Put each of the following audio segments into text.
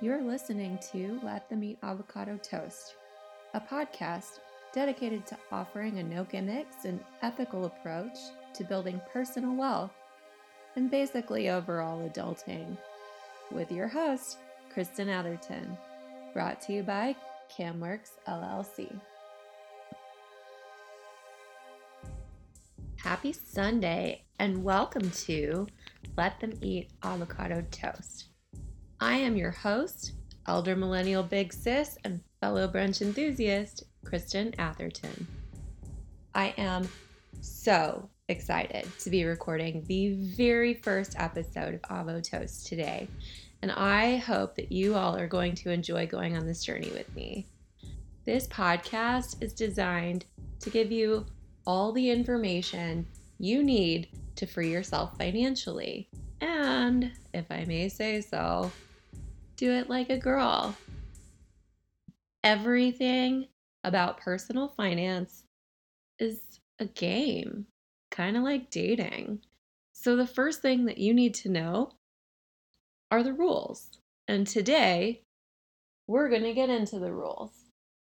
You're listening to Let Them Eat Avocado Toast, a podcast dedicated to offering a no gimmicks and ethical approach to building personal wealth and basically overall adulting. With your host, Kristen Atherton, brought to you by Camworks LLC. Happy Sunday and welcome to Let Them Eat Avocado Toast. I am your host, elder millennial big sis, and fellow brunch enthusiast, Kristen Atherton. I am so excited to be recording the very first episode of Avo Toast today, and I hope that you all are going to enjoy going on this journey with me. This podcast is designed to give you all the information you need to free yourself financially. And, if I may say so, do it like a girl. Everything about personal finance is a game, kind of like dating. So, the first thing that you need to know are the rules. And today, we're going to get into the rules,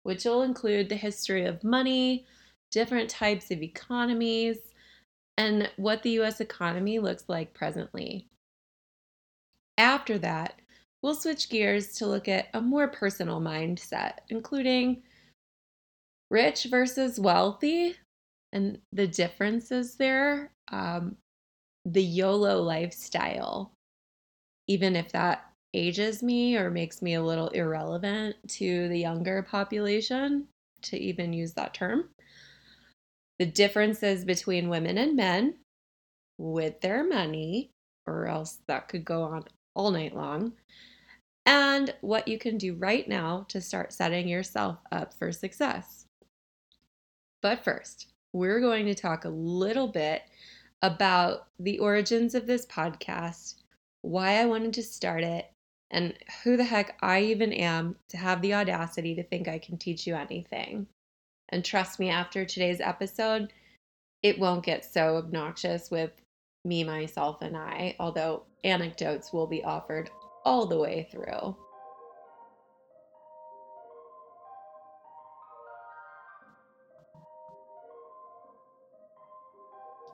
which will include the history of money, different types of economies, and what the US economy looks like presently. After that, we'll switch gears to look at a more personal mindset, including rich versus wealthy and the differences there, um, the YOLO lifestyle, even if that ages me or makes me a little irrelevant to the younger population, to even use that term. The differences between women and men with their money, or else that could go on all night long and what you can do right now to start setting yourself up for success. But first, we're going to talk a little bit about the origins of this podcast, why I wanted to start it, and who the heck I even am to have the audacity to think I can teach you anything. And trust me, after today's episode, it won't get so obnoxious with me, myself, and I, although anecdotes will be offered all the way through.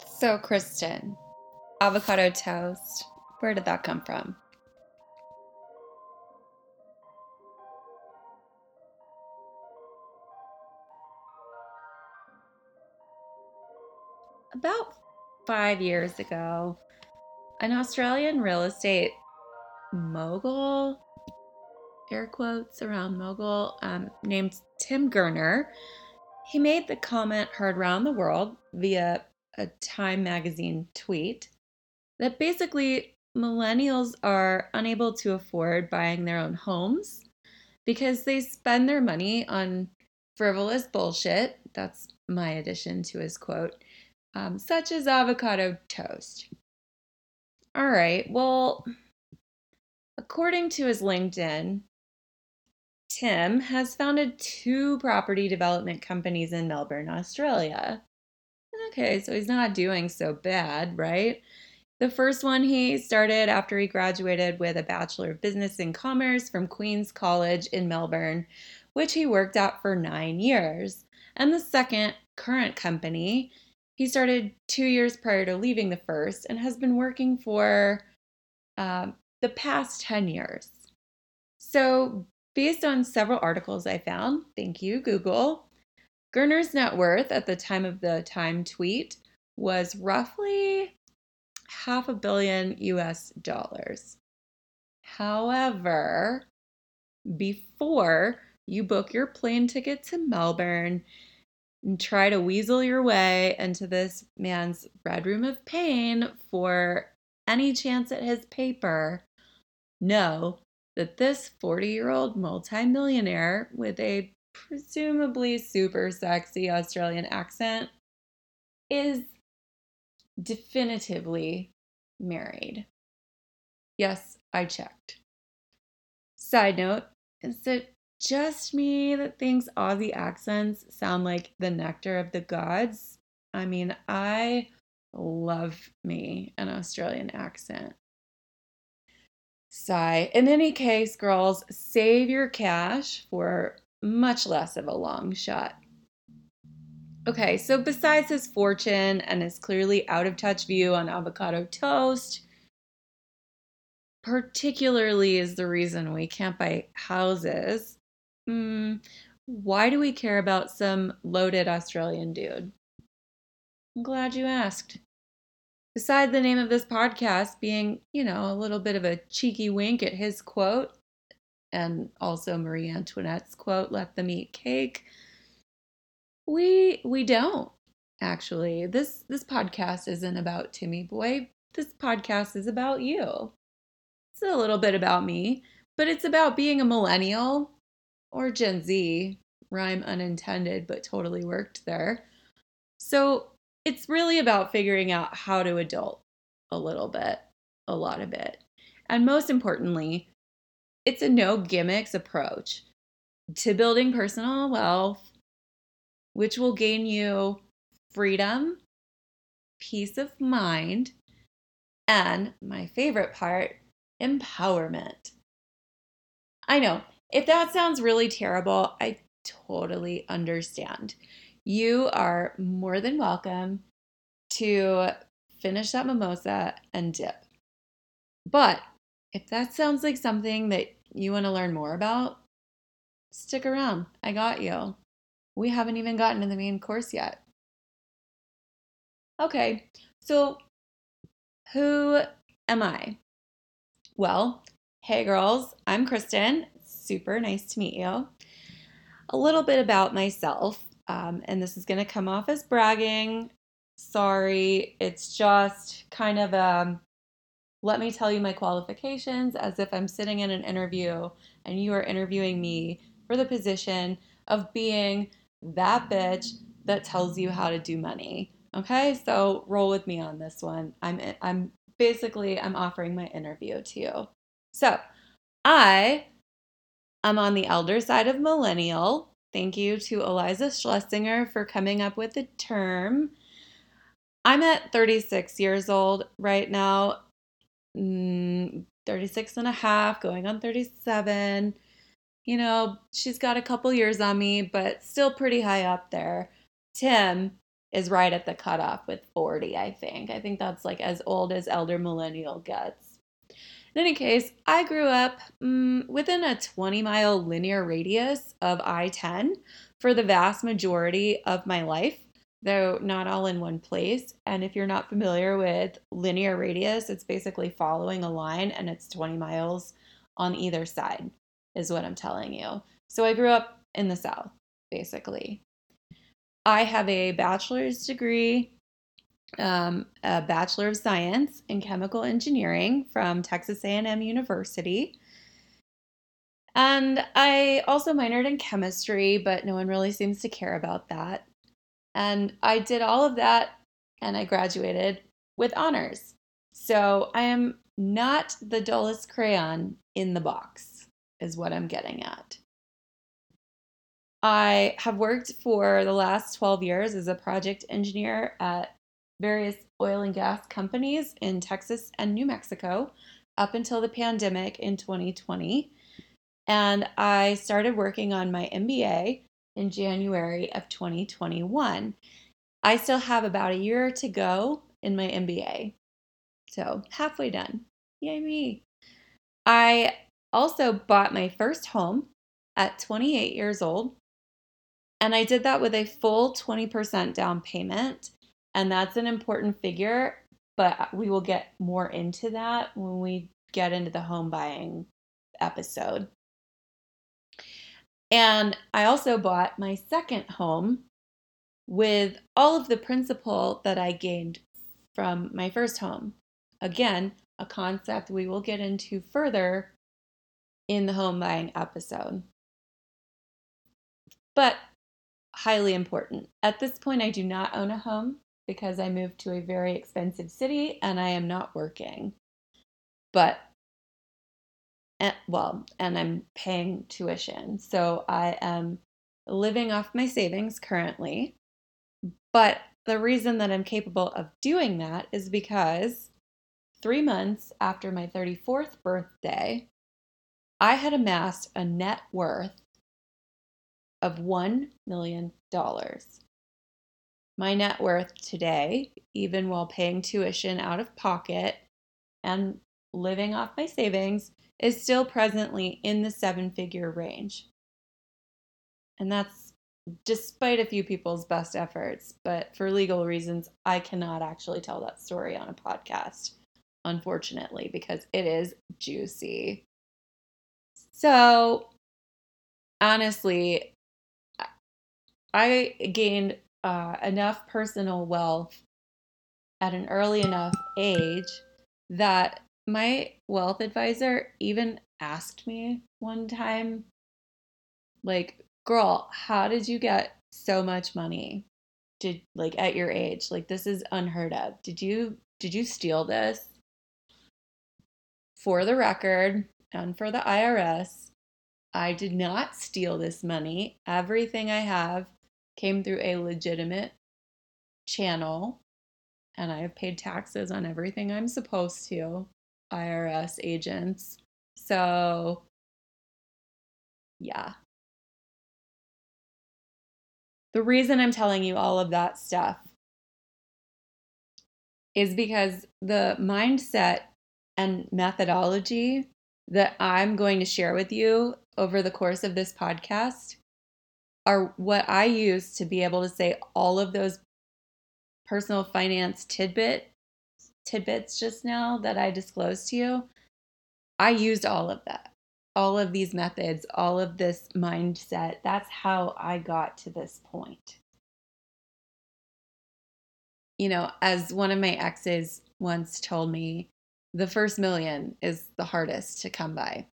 So, Kristen, avocado toast, where did that come from? About five years ago, an Australian real estate mogul, air quotes around mogul, um, named Tim Gurner. He made the comment heard around the world via a Time magazine tweet that basically millennials are unable to afford buying their own homes because they spend their money on frivolous bullshit. That's my addition to his quote, um, such as avocado toast. All right, well, According to his LinkedIn, Tim has founded two property development companies in Melbourne, Australia. Okay, so he's not doing so bad, right? The first one he started after he graduated with a Bachelor of Business and Commerce from Queen's College in Melbourne, which he worked at for nine years. And the second, current company, he started two years prior to leaving the first and has been working for um, the past 10 years. So, based on several articles I found, thank you, Google, Gurner's net worth at the time of the Time tweet was roughly half a billion US dollars. However, before you book your plane ticket to Melbourne and try to weasel your way into this man's red room of pain for any chance at his paper, know that this 40 year old multimillionaire with a presumably super sexy Australian accent is definitively married. Yes, I checked. Side note is it just me that thinks Aussie accents sound like the nectar of the gods? I mean, I love me an Australian accent. Sigh. In any case, girls, save your cash for much less of a long shot. Okay, so besides his fortune and his clearly out of touch view on avocado toast, particularly is the reason we can't buy houses. Mm, why do we care about some loaded Australian dude? I'm glad you asked. Beside the name of this podcast being, you know, a little bit of a cheeky wink at his quote, and also Marie Antoinette's quote, let them eat cake. We we don't actually. This this podcast isn't about Timmy Boy. This podcast is about you. It's a little bit about me, but it's about being a millennial or Gen Z. Rhyme unintended, but totally worked there. So it's really about figuring out how to adult a little bit, a lot of it. And most importantly, it's a no gimmicks approach to building personal wealth, which will gain you freedom, peace of mind, and my favorite part, empowerment. I know, if that sounds really terrible, I totally understand. You are more than welcome to finish that mimosa and dip. But if that sounds like something that you want to learn more about, stick around. I got you. We haven't even gotten to the main course yet. Okay, so who am I? Well, hey girls, I'm Kristen. Super nice to meet you. A little bit about myself, um, and this is going to come off as bragging. Sorry, it's just kind of a um, let me tell you my qualifications as if I'm sitting in an interview and you are interviewing me for the position of being that bitch that tells you how to do money. Okay, so roll with me on this one. I'm I'm basically I'm offering my interview to you. So I am on the elder side of millennial. Thank you to Iliza Shlesinger for coming up with the term. I'm at 36 years old right now mm, 36 and a half, going on 37. You know, she's got a couple years on me, but still pretty high up there. Tim is right at the cutoff with 40, I think. I think that's like as old as elder millennial gets. In any case, I grew up mm, within a 20 mile linear radius of I 10 for the vast majority of my life though not all in one place. And if you're not familiar with linear radius, it's basically following a line and it's 20 miles on either side, is what I'm telling you. So I grew up in the South, basically. I have a bachelor's degree, um, a bachelor of science in chemical engineering from Texas A&M University. And I also minored in chemistry, but no one really seems to care about that. And I did all of that and I graduated with honors. So I am not the dullest crayon in the box, is what I'm getting at. I have worked for the last 12 years as a project engineer at various oil and gas companies in Texas and New Mexico up until the pandemic in 2020. And I started working on my MBA in January of 2021. I still have about a year to go in my MBA. So, halfway done. Yay, me. I also bought my first home at 28 years old. And I did that with a full 20% down payment. And that's an important figure, but we will get more into that when we get into the home buying episode. And I also bought my second home with all of the principal that I gained from my first home. Again, a concept we will get into further in the home buying episode. But highly important. At this point, I do not own a home because I moved to a very expensive city and I am not working. But and, well, and I'm paying tuition. So I am living off my savings currently. But the reason that I'm capable of doing that is because three months after my 34th birthday, I had amassed a net worth of $1 million. My net worth today, even while paying tuition out of pocket and living off my savings, is still presently in the seven figure range. And that's despite a few people's best efforts. But for legal reasons, I cannot actually tell that story on a podcast, unfortunately, because it is juicy. So, honestly, I gained uh, enough personal wealth at an early enough age that my wealth advisor even asked me one time, like, girl, how did you get so much money? Did like at your age? Like this is unheard of. Did you did you steal this? For the record and for the IRS, I did not steal this money. Everything I have came through a legitimate channel and I have paid taxes on everything I'm supposed to. IRS agents. So, yeah. The reason I'm telling you all of that stuff is because the mindset and methodology that I'm going to share with you over the course of this podcast are what I use to be able to say all of those personal finance tidbit tidbits just now that I disclosed to you. I used all of that. All of these methods, all of this mindset. That's how I got to this point. You know, as one of my exes once told me, the first million is the hardest to come by.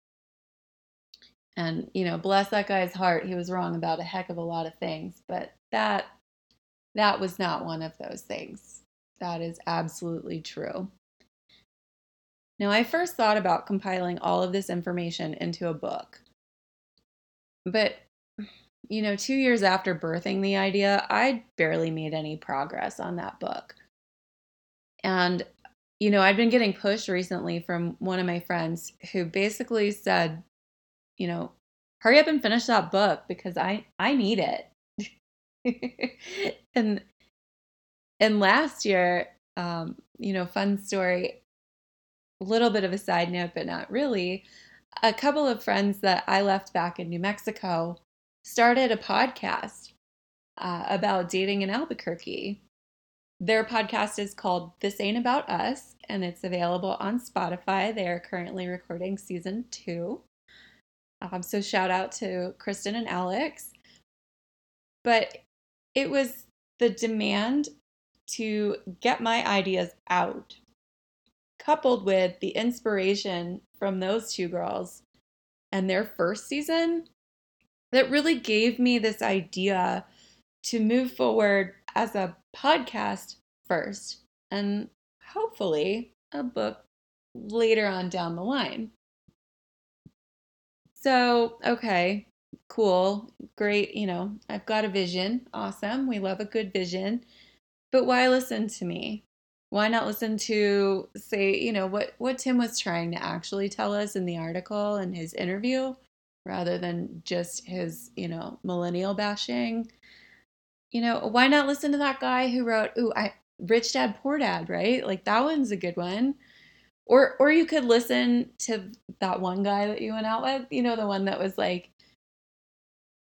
And, you know, bless that guy's heart, he was wrong about a heck of a lot of things, but that that was not one of those things. That is absolutely true. Now, I first thought about compiling all of this information into a book. But, you know, two years after birthing the idea, I barely made any progress on that book. And you know, I've been getting pushed recently from one of my friends who basically said, you know, hurry up and finish that book because I I need it. and and last year, um, you know, fun story, a little bit of a side note, but not really. A couple of friends that I left back in New Mexico started a podcast uh, about dating in Albuquerque. Their podcast is called This Ain't About Us, and it's available on Spotify. They are currently recording season two. Um, so, shout out to Kristen and Alex. But it was the demand to get my ideas out, coupled with the inspiration from those two girls and their first season, that really gave me this idea to move forward as a podcast first and hopefully a book later on down the line. So, okay, cool, great, you know, I've got a vision. Awesome. We love a good vision. But why listen to me? Why not listen to say, you know, what what Tim was trying to actually tell us in the article and his interview rather than just his, you know, millennial bashing you know, why not listen to that guy who wrote, "Ooh, I Rich Dad Poor Dad," right? Like that one's a good one. Or or you could listen to that one guy that you went out with, you know, the one that was like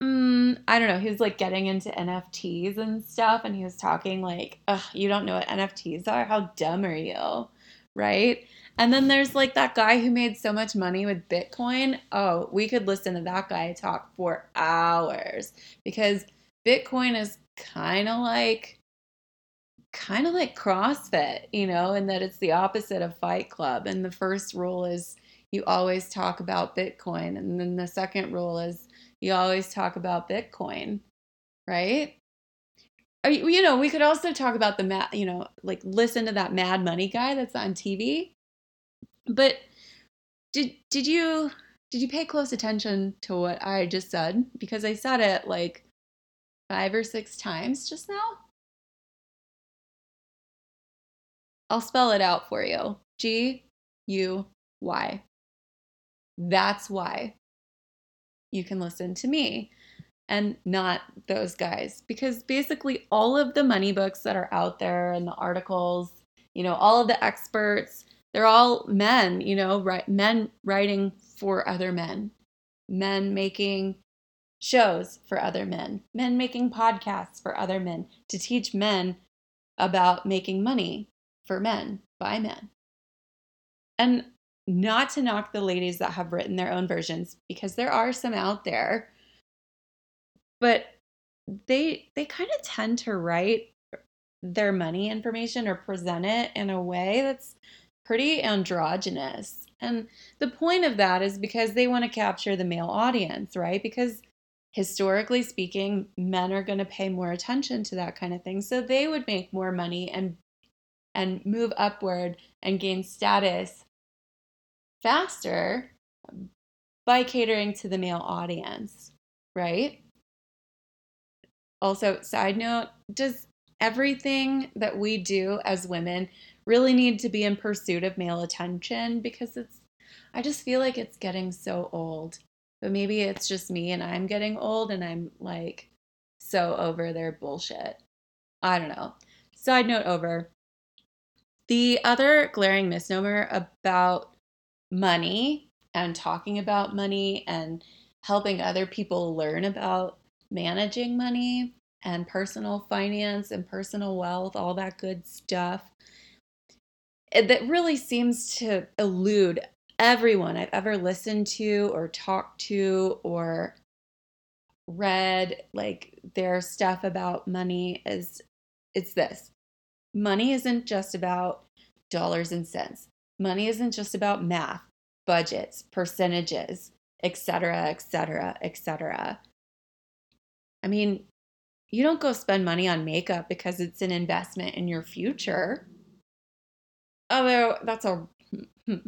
mm, I don't know, he was like getting into NFTs and stuff and he was talking like, "Ugh, you don't know what NFTs are? How dumb are you?" Right? And then there's like that guy who made so much money with Bitcoin. Oh, we could listen to that guy talk for hours because Bitcoin is kind of like kind of like CrossFit, you know, and that it's the opposite of Fight Club. And the first rule is you always talk about Bitcoin, and then the second rule is you always talk about Bitcoin, right? You know, we could also talk about the mad, you know, like listen to that Mad Money guy that's on TV. But did did you did you pay close attention to what I just said? Because I said it like five or six times just now. I'll spell it out for you. G U Y. That's why you can listen to me and not those guys because basically all of the money books that are out there and the articles, you know, all of the experts, they're all men, you know, right men writing for other men. Men making shows for other men, men making podcasts for other men to teach men about making money for men by men. And not to knock the ladies that have written their own versions because there are some out there but they they kind of tend to write their money information or present it in a way that's pretty androgynous. And the point of that is because they want to capture the male audience, right? Because historically speaking, men are going to pay more attention to that kind of thing. So they would make more money and and move upward and gain status faster by catering to the male audience, right? Also, side note, does everything that we do as women really need to be in pursuit of male attention? Because it's, I just feel like it's getting so old. But maybe it's just me and I'm getting old and I'm like so over their bullshit. I don't know. Side note over. The other glaring misnomer about money and talking about money and helping other people learn about managing money and personal finance and personal wealth, all that good stuff. Eh, that really seems to elude everyone I've ever listened to or talked to or read like their stuff about money is it's this. Money isn't just about dollars and cents. Money isn't just about math, budgets, percentages, etc., etc., etc. I mean, you don't go spend money on makeup because it's an investment in your future. Although that's a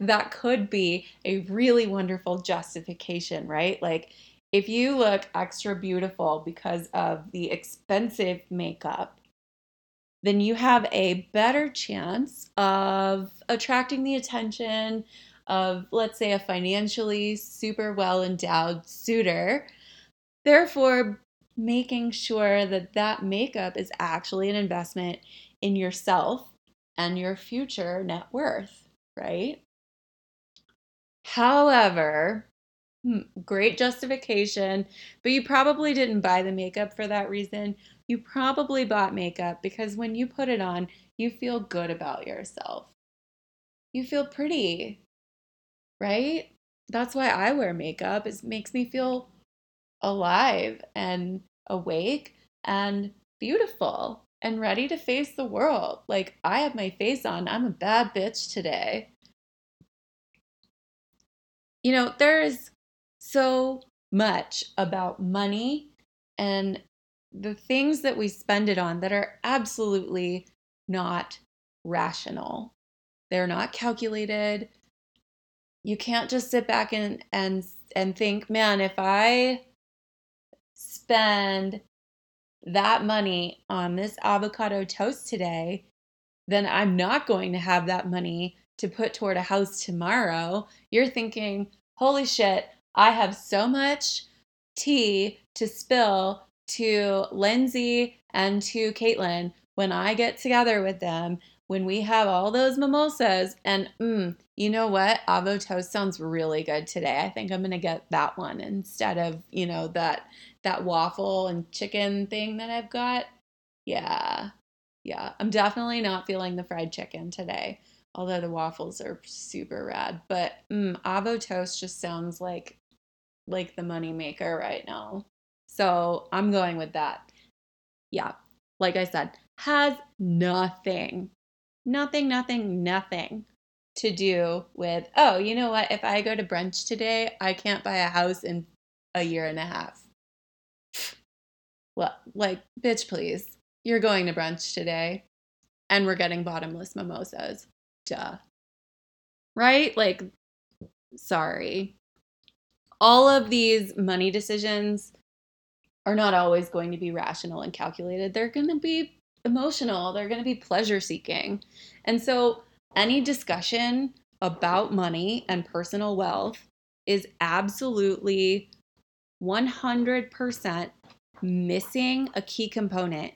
that could be a really wonderful justification, right? Like if you look extra beautiful because of the expensive makeup, then you have a better chance of attracting the attention of, let's say, a financially super well endowed suitor Therefore, making sure that that makeup is actually an investment in yourself and your future net worth, right? However, great justification, but you probably didn't buy the makeup for that reason. You probably bought makeup because when you put it on, you feel good about yourself. You feel pretty, right? That's why I wear makeup. It makes me feel alive and awake and beautiful and ready to face the world. Like, I have my face on. I'm a bad bitch today. You know, there is so much about money and the things that we spend it on that are absolutely not rational. They're not calculated. You can't just sit back and and and think, man, if I spend that money on this avocado toast today, then I'm not going to have that money to put toward a house tomorrow. You're thinking, holy shit, I have so much tea to spill to Lindsay and to Caitlin when I get together with them when we have all those mimosas. And mm, you know what? Avo toast sounds really good today. I think i'm gonna get that one instead of you know that that waffle and chicken thing that i've got. Yeah. Yeah. I'm definitely not feeling the fried chicken today although the waffles are super rad. But mm, avo toast just sounds like like the money maker right now so i'm going with that yeah like i said has nothing nothing, nothing, nothing to do with, oh, you know what? If I go to brunch today, I can't buy a house in a year and a half. Well, like, bitch, please. You're going to brunch today and we're getting bottomless mimosas. Duh. Right? Like, sorry. All of these money decisions are not always going to be rational and calculated. They're going to be emotional, they're going to be pleasure seeking. And so any discussion about money and personal wealth is absolutely 100% missing a key component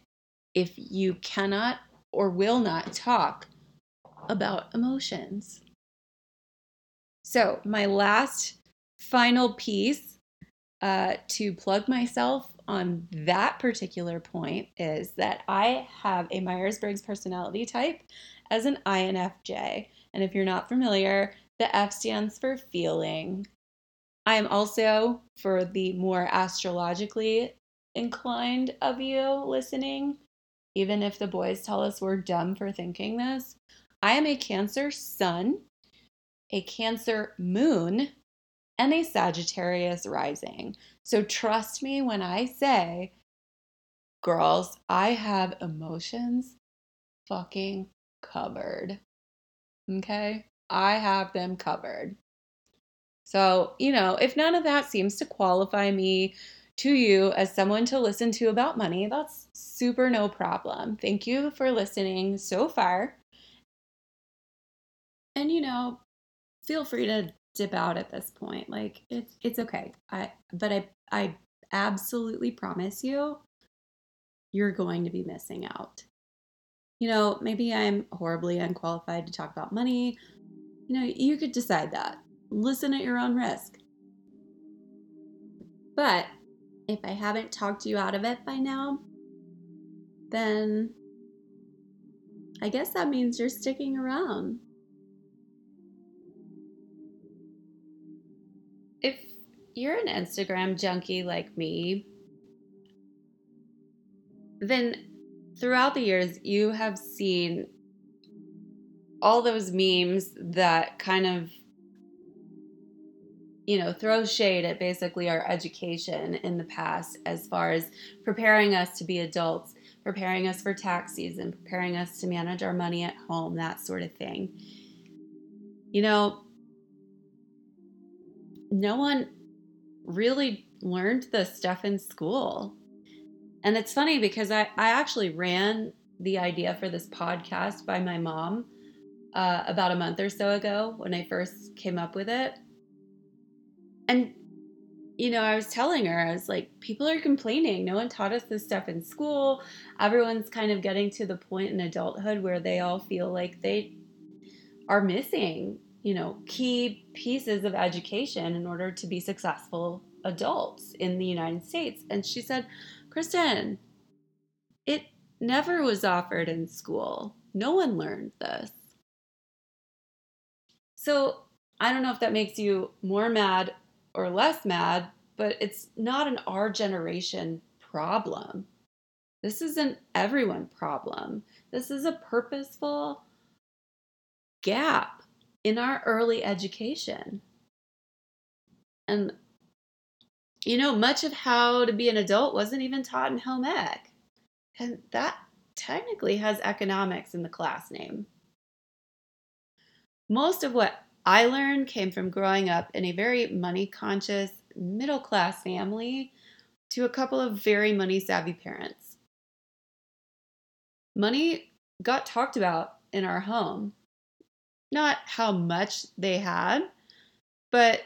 if you cannot or will not talk about emotions. So, my last final piece uh, to plug myself on that particular point is that I have a Myers Briggs personality type as an INFJ. And if you're not familiar, the F stands for feeling. I am also, for the more astrologically inclined of you listening, even if the boys tell us we're dumb for thinking this, I am a Cancer sun a Cancer moon, and a Sagittarius rising. So trust me when I say, girls, I have emotions fucking covered. Okay? I have them covered. So, you know, if none of that seems to qualify me to you as someone to listen to about money, that's super no problem. Thank you for listening so far. And, you know, feel free to dip out at this point. Like it's it's okay. I but I I absolutely promise you you're going to be missing out. You know, maybe I'm horribly unqualified to talk about money. You know, you could decide that. Listen at your own risk. But if I haven't talked you out of it by now, then I guess that means you're sticking around. You're an Instagram junkie like me, then throughout the years, you have seen all those memes that kind of, you know, throw shade at basically our education in the past as far as preparing us to be adults, preparing us for tax season, preparing us to manage our money at home, that sort of thing. You know, no one really learned this stuff in school. And it's funny because I, I actually ran the idea for this podcast by my mom uh, about a month or so ago when I first came up with it. And, you know, I was telling her, I was like, people are complaining. No one taught us this stuff in school. Everyone's kind of getting to the point in adulthood where they all feel like they are missing you know, key pieces of education in order to be successful adults in the United States. And she said, Kristen, it never was offered in school. No one learned this. So I don't know if that makes you more mad or less mad, but it's not an our generation problem. This is an everyone problem. This is a purposeful gap in our early education. And, you know, much of how to be an adult wasn't even taught in home ec. And that technically has economics in the class name. Most of what I learned came from growing up in a very money conscious, middle class family to a couple of very money savvy parents. Money got talked about in our home not how much they had, but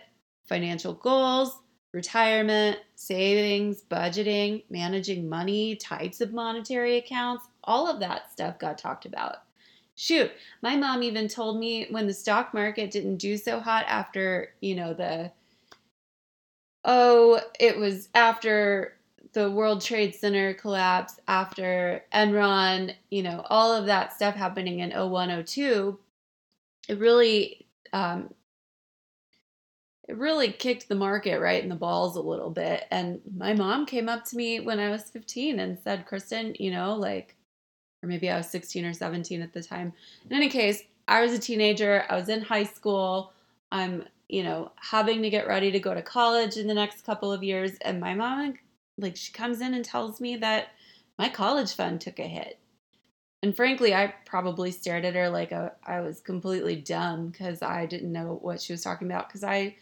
financial goals, retirement, savings, budgeting, managing money, types of monetary accounts, all of that stuff got talked about. Shoot, my mom even told me when the stock market didn't do so hot after, you know, the oh, it was after the World Trade Center collapse, after Enron, you know, all of that stuff happening in 0102 it really um, it really kicked the market right in the balls a little bit. And my mom came up to me when I was 15 and said, Kristen, you know, like, or maybe I was 16 or 17 at the time. In any case, I was a teenager, I was in high school, I'm, you know, having to get ready to go to college in the next couple of years. And my mom, like, she comes in and tells me that my college fund took a hit. And frankly, I probably stared at her like a, I was completely dumb because I didn't know what she was talking about because I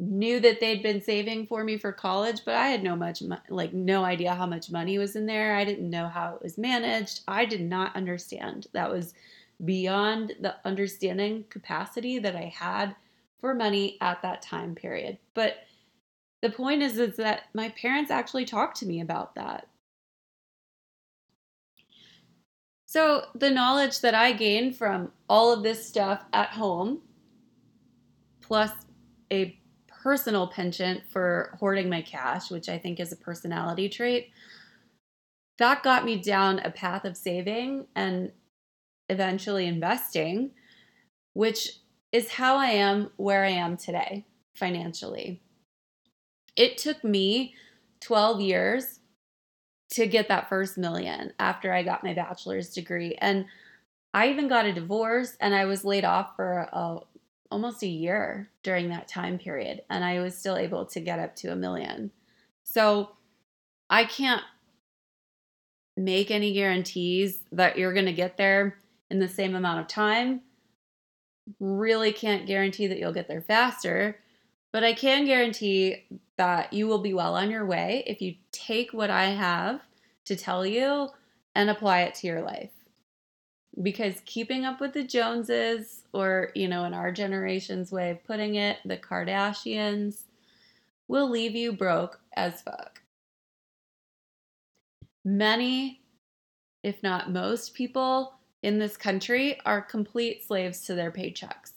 knew that they'd been saving for me for college, but I had no much like no idea how much money was in there. I didn't know how it was managed. I did not understand. That was beyond the understanding capacity that I had for money at that time period. But the point is is that my parents actually talked to me about that. So, the knowledge that I gained from all of this stuff at home, plus a personal penchant for hoarding my cash, which I think is a personality trait, that got me down a path of saving and eventually investing, which is how I am where I am today financially. It took me 12 years to get that first million after I got my bachelor's degree. And I even got a divorce and I was laid off for a, almost a year during that time period. And I was still able to get up to a million. So I can't make any guarantees that you're going to get there in the same amount of time. Really can't guarantee that you'll get there faster, but I can guarantee that you will be well on your way if you take what I have to tell you and apply it to your life. Because keeping up with the Joneses, or, you know, in our generation's way of putting it, the Kardashians, will leave you broke as fuck. Many, if not most people in this country are complete slaves to their paychecks.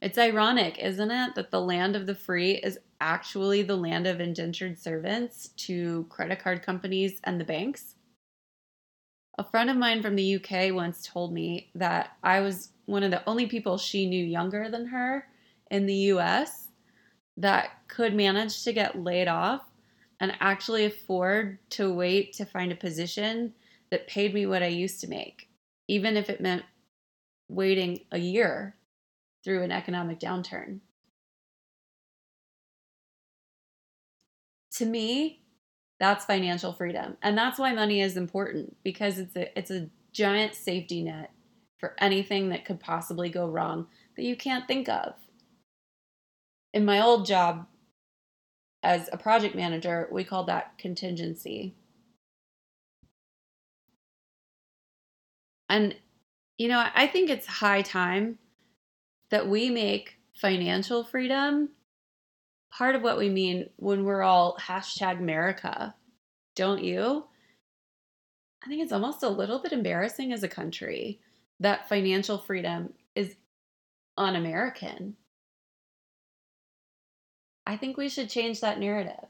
It's ironic, isn't it, that the land of the free is actually the land of indentured servants to credit card companies and the banks? A friend of mine from the UK once told me that I was one of the only people she knew younger than her in the US that could manage to get laid off and actually afford to wait to find a position that paid me what I used to make, even if it meant waiting a year through an economic downturn. To me, that's financial freedom. And that's why money is important because it's a it's a giant safety net for anything that could possibly go wrong that you can't think of. In my old job, as a project manager, we called that contingency. And, you know, I think it's high time that we make financial freedom part of what we mean when we're all hashtag America. Don't you? I think it's almost a little bit embarrassing as a country that financial freedom is un American. I think we should change that narrative.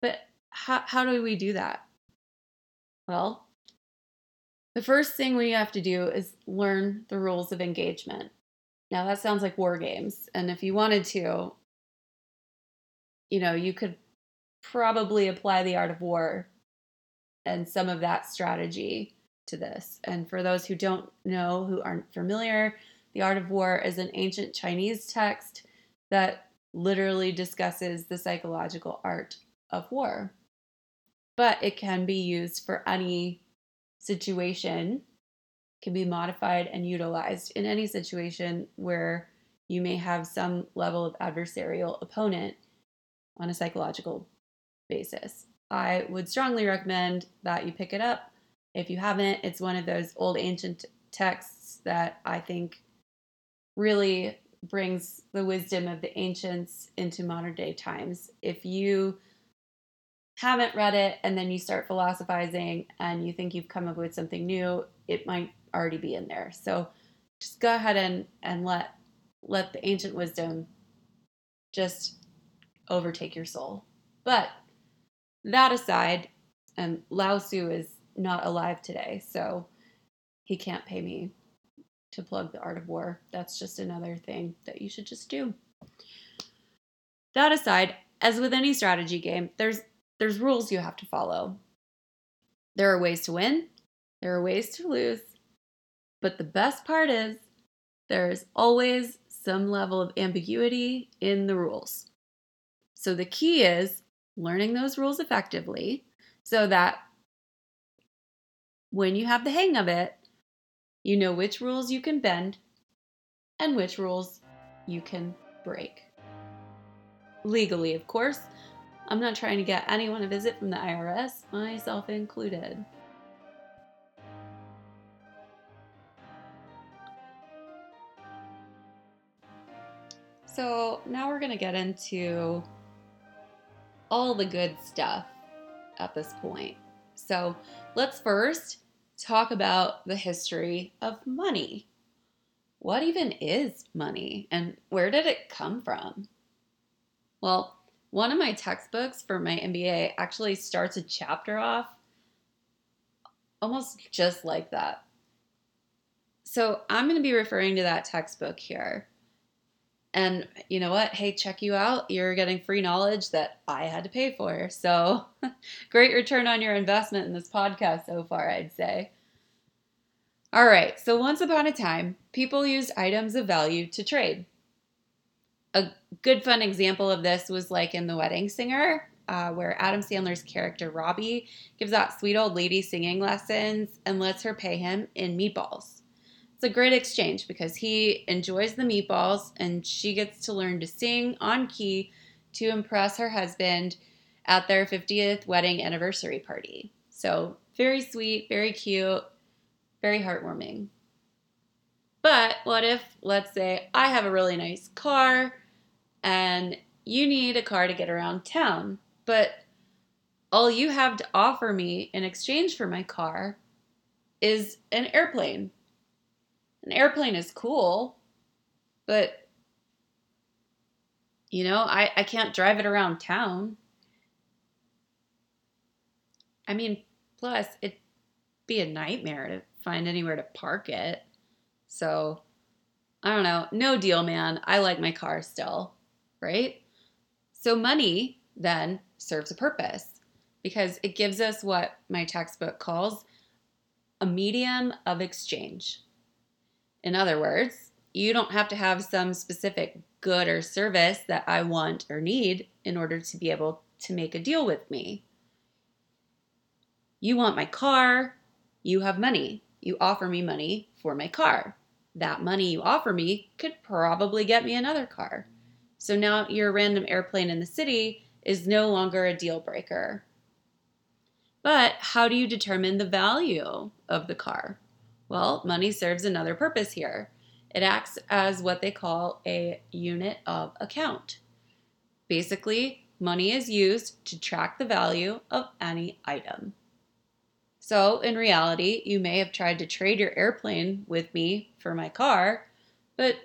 But how, how do we do that? Well, the first thing we have to do is learn the rules of engagement. Now, that sounds like war games. And if you wanted to, you know, you could probably apply the art of war and some of that strategy to this. And for those who don't know, who aren't familiar, the Art of War is an ancient Chinese text that literally discusses the psychological art of war. But it can be used for any situation, can be modified and utilized in any situation where you may have some level of adversarial opponent on a psychological basis. I would strongly recommend that you pick it up. If you haven't, it's one of those old ancient texts that I think really brings the wisdom of the ancients into modern day times. If you haven't read it and then you start philosophizing and you think you've come up with something new, it might already be in there. So just go ahead and, and let let the ancient wisdom just overtake your soul. But that aside, and Lao Tzu is not alive today, so he can't pay me to plug the art of war. That's just another thing that you should just do. That aside, as with any strategy game, there's there's rules you have to follow. There are ways to win, there are ways to lose, but the best part is there's always some level of ambiguity in the rules. So the key is learning those rules effectively so that when you have the hang of it, you know which rules you can bend and which rules you can break. Legally, of course. I'm not trying to get anyone a visit from the IRS, myself included. So now we're going to get into all the good stuff at this point. So let's first talk about the history of money. What even is money and where did it come from? Well, one of my textbooks for my MBA actually starts a chapter off almost just like that. So I'm going to be referring to that textbook here. And you know what? Hey, check you out. You're getting free knowledge that I had to pay for. So great return on your investment in this podcast so far, I'd say. All right. So once upon a time, people used items of value to trade. A good fun example of this was like in The Wedding Singer, uh, where Adam Sandler's character Robbie gives that sweet old lady singing lessons and lets her pay him in meatballs. It's a great exchange because he enjoys the meatballs and she gets to learn to sing on key to impress her husband at their 50th wedding anniversary party. So, very sweet, very cute, very heartwarming. But what if, let's say, I have a really nice car and you need a car to get around town, but all you have to offer me in exchange for my car is an airplane an airplane is cool, but you know, I, I can't drive it around town. I mean, plus it'd be a nightmare to find anywhere to park it. So I don't know. No deal, man. I like my car still, right? So money then serves a purpose because it gives us what my textbook calls a medium of exchange. In other words, you don't have to have some specific good or service that I want or need in order to be able to make a deal with me. You want my car, you have money. You offer me money for my car. That money you offer me could probably get me another car. So now your random airplane in the city is no longer a deal breaker. But how do you determine the value of the car? Well, money serves another purpose here. It acts as what they call a unit of account. Basically, money is used to track the value of any item. So, in reality, you may have tried to trade your airplane with me for my car, but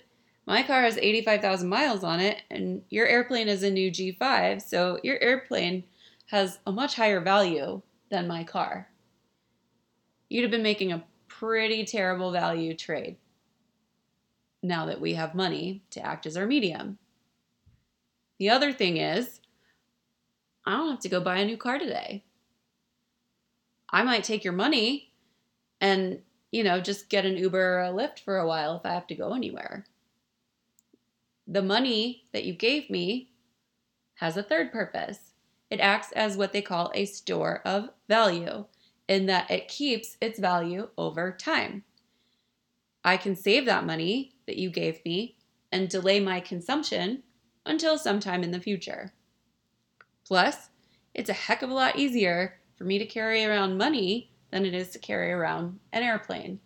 my car has 85,000 miles on it, and your airplane is a new G5, so your airplane has a much higher value than my car. You'd have been making a pretty terrible value trade now that we have money to act as our medium. The other thing is, I don't have to go buy a new car today. I might take your money and, you know, just get an Uber or a Lyft for a while if I have to go anywhere. The money that you gave me has a third purpose. It acts as what they call a store of value in that it keeps its value over time. I can save that money that you gave me and delay my consumption until sometime in the future. Plus, it's a heck of a lot easier for me to carry around money than it is to carry around an airplane.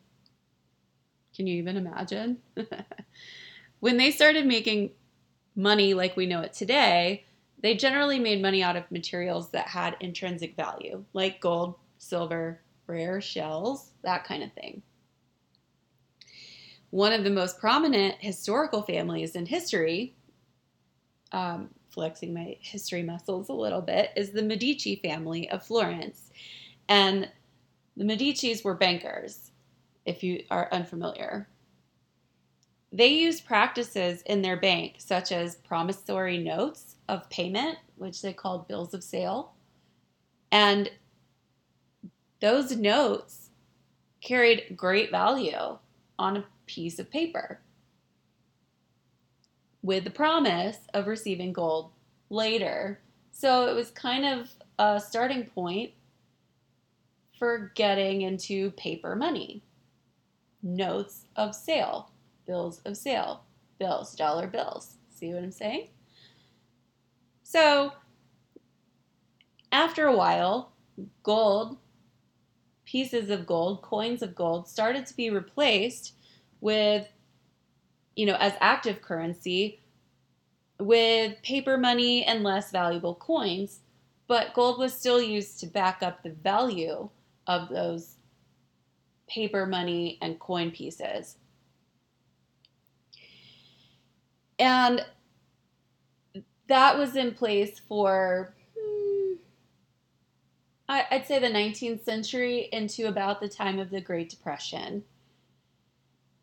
Can you even imagine? when they started making money like we know it today, they generally made money out of materials that had intrinsic value, like gold, silver, rare shells, that kind of thing. One of the most prominent historical families in history, um, flexing my history muscles a little bit, is the Medici family of Florence. And the Medicis were bankers, if you are unfamiliar. They used practices in their bank, such as promissory notes of payment, which they called bills of sale, and those notes carried great value on a piece of paper with the promise of receiving gold later. So it was kind of a starting point for getting into paper money. Notes of sale, bills of sale, bills, dollar bills. See what I'm saying? So after a while, gold pieces of gold, coins of gold, started to be replaced with, you know, as active currency with paper money and less valuable coins, but gold was still used to back up the value of those paper money and coin pieces. And that was in place for, I'd say, the 19th century into about the time of the Great Depression.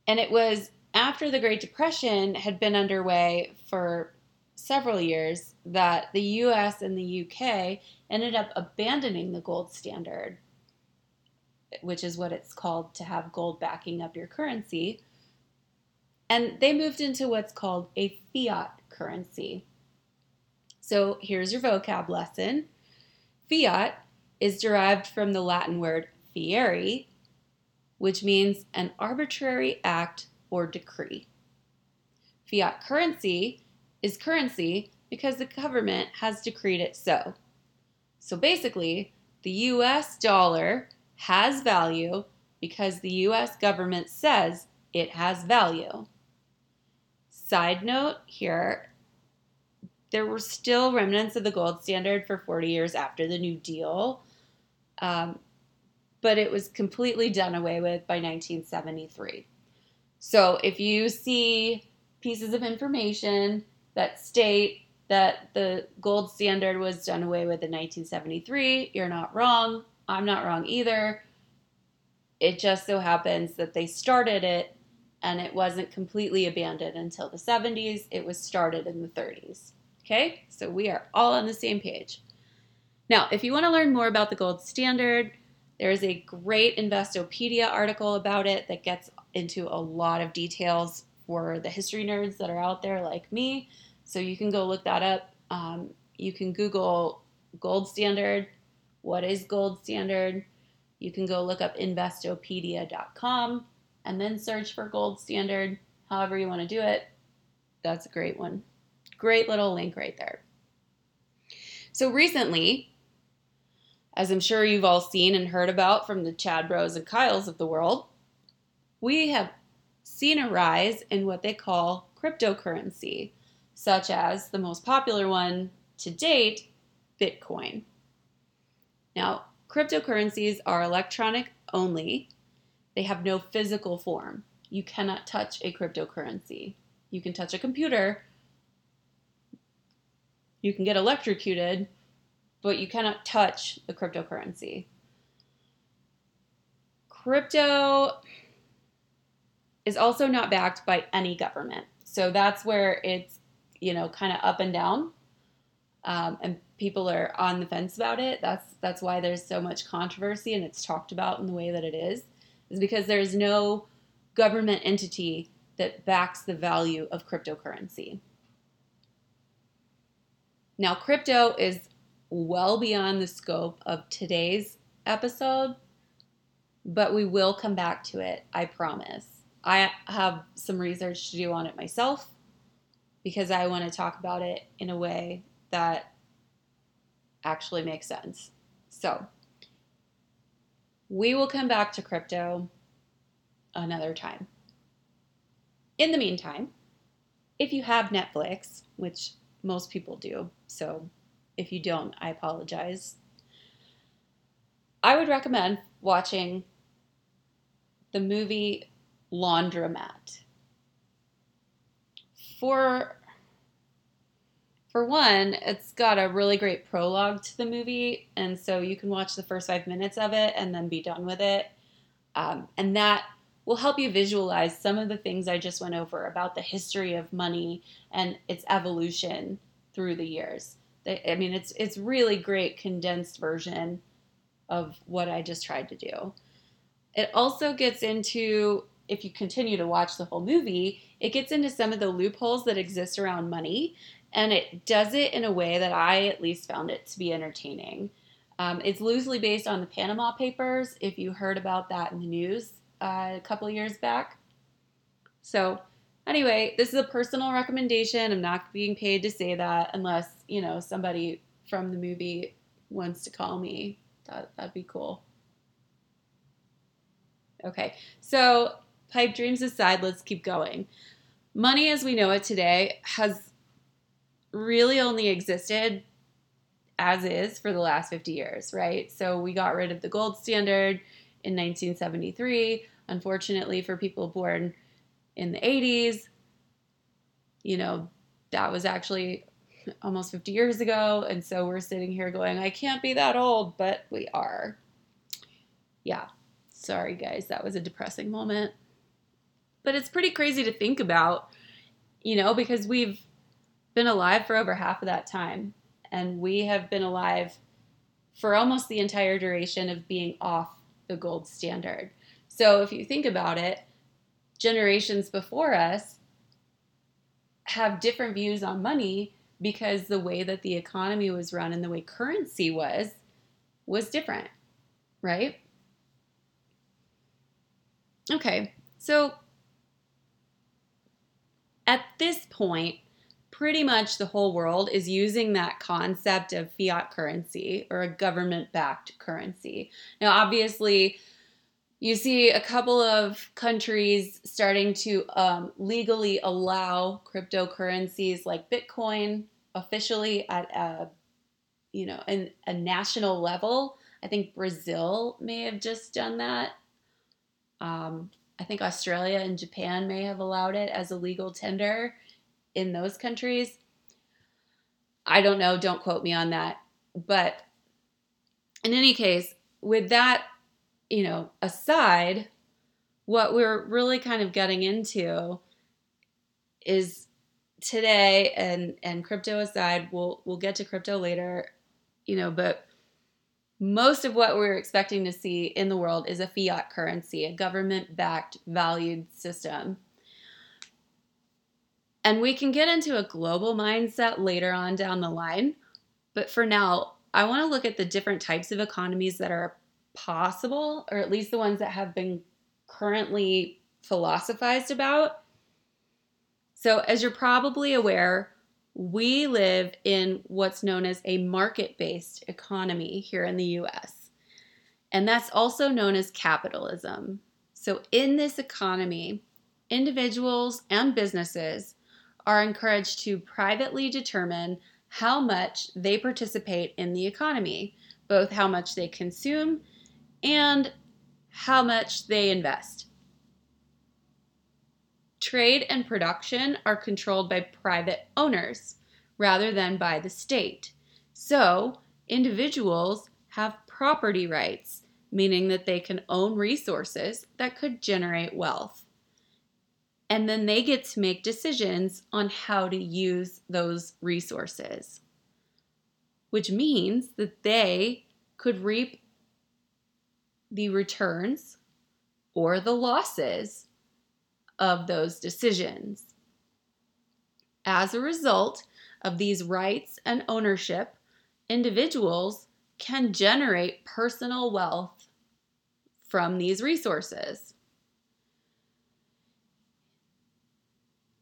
And it was after the Great Depression had been underway for several years that the US and the UK ended up abandoning the gold standard, which is what it's called to have gold backing up your currency. And they moved into what's called a fiat currency. So here's your vocab lesson fiat is derived from the Latin word fieri, which means an arbitrary act or decree. Fiat currency is currency because the government has decreed it so. So basically, the US dollar has value because the US government says it has value. Side note here there were still remnants of the gold standard for 40 years after the New Deal, um, but it was completely done away with by 1973. So if you see pieces of information that state that the gold standard was done away with in 1973, you're not wrong. I'm not wrong either. It just so happens that they started it and it wasn't completely abandoned until the 70s. It was started in the 30s. Okay, so we are all on the same page. Now, if you want to learn more about the gold standard, there is a great Investopedia article about it that gets into a lot of details for the history nerds that are out there like me. So you can go look that up. Um, you can Google gold standard. What is gold standard? You can go look up investopedia.com and then search for gold standard, however you want to do it. That's a great one. Great little link right there. So recently, as I'm sure you've all seen and heard about from the Chad Bros and Kyles of the world, we have seen a rise in what they call cryptocurrency, such as the most popular one to date, Bitcoin. Now, cryptocurrencies are electronic only, they have no physical form. You cannot touch a cryptocurrency. You can touch a computer, you can get electrocuted, but you cannot touch the cryptocurrency. Crypto is also not backed by any government. So that's where it's, you know, kind of up and down. Um, and people are on the fence about it. That's that's why there's so much controversy and it's talked about in the way that it is, is because there's no government entity that backs the value of cryptocurrency. Now, crypto is well beyond the scope of today's episode, but we will come back to it, I promise. I have some research to do on it myself because I want to talk about it in a way that actually makes sense. So, we will come back to crypto another time. In the meantime, if you have Netflix, which most people do, so if you don't, I apologize. I would recommend watching the movie Laundromat. For for one, it's got a really great prologue to the movie, and so you can watch the first five minutes of it and then be done with it. Um, and that will help you visualize some of the things I just went over about the history of money and its evolution through the years. I mean, it's it's really great condensed version of what I just tried to do. It also gets into if you continue to watch the whole movie, it gets into some of the loopholes that exist around money, and it does it in a way that I at least found it to be entertaining. Um, it's loosely based on the Panama Papers, if you heard about that in the news uh, a couple years back. So Anyway, this is a personal recommendation. I'm not being paid to say that unless, you know, somebody from the movie wants to call me. That, that'd be cool. Okay, so pipe dreams aside, let's keep going. Money as we know it today has really only existed as is for the last 50 years, right? So we got rid of the gold standard in 1973. Unfortunately, for people born in the 80s, you know, that was actually almost 50 years ago. And so we're sitting here going, I can't be that old, but we are. Yeah. Sorry, guys. That was a depressing moment. But it's pretty crazy to think about, you know, because we've been alive for over half of that time. And we have been alive for almost the entire duration of being off the gold standard. So if you think about it, generations before us have different views on money because the way that the economy was run and the way currency was was different, right? Okay, so at this point, pretty much the whole world is using that concept of fiat currency or a government backed currency. Now, obviously, you see a couple of countries starting to um, legally allow cryptocurrencies like Bitcoin officially at a you know an, a national level. I think Brazil may have just done that. Um, I think Australia and Japan may have allowed it as a legal tender in those countries. I don't know. Don't quote me on that. But in any case, with that you know, aside, what we're really kind of getting into is today and and crypto aside, we'll we'll get to crypto later, you know, but most of what we're expecting to see in the world is a fiat currency, a government backed valued system. And we can get into a global mindset later on down the line. But for now, I want to look at the different types of economies that are possible, or at least the ones that have been currently philosophized about. So, as you're probably aware, we live in what's known as a market based economy here in the US. And that's also known as capitalism. So, in this economy, individuals and businesses are encouraged to privately determine how much they participate in the economy, both how much they consume and how much they invest. Trade and production are controlled by private owners rather than by the state. So, individuals have property rights, meaning that they can own resources that could generate wealth. And then they get to make decisions on how to use those resources, which means that they could reap the returns or the losses of those decisions. As a result of these rights and ownership, individuals can generate personal wealth from these resources.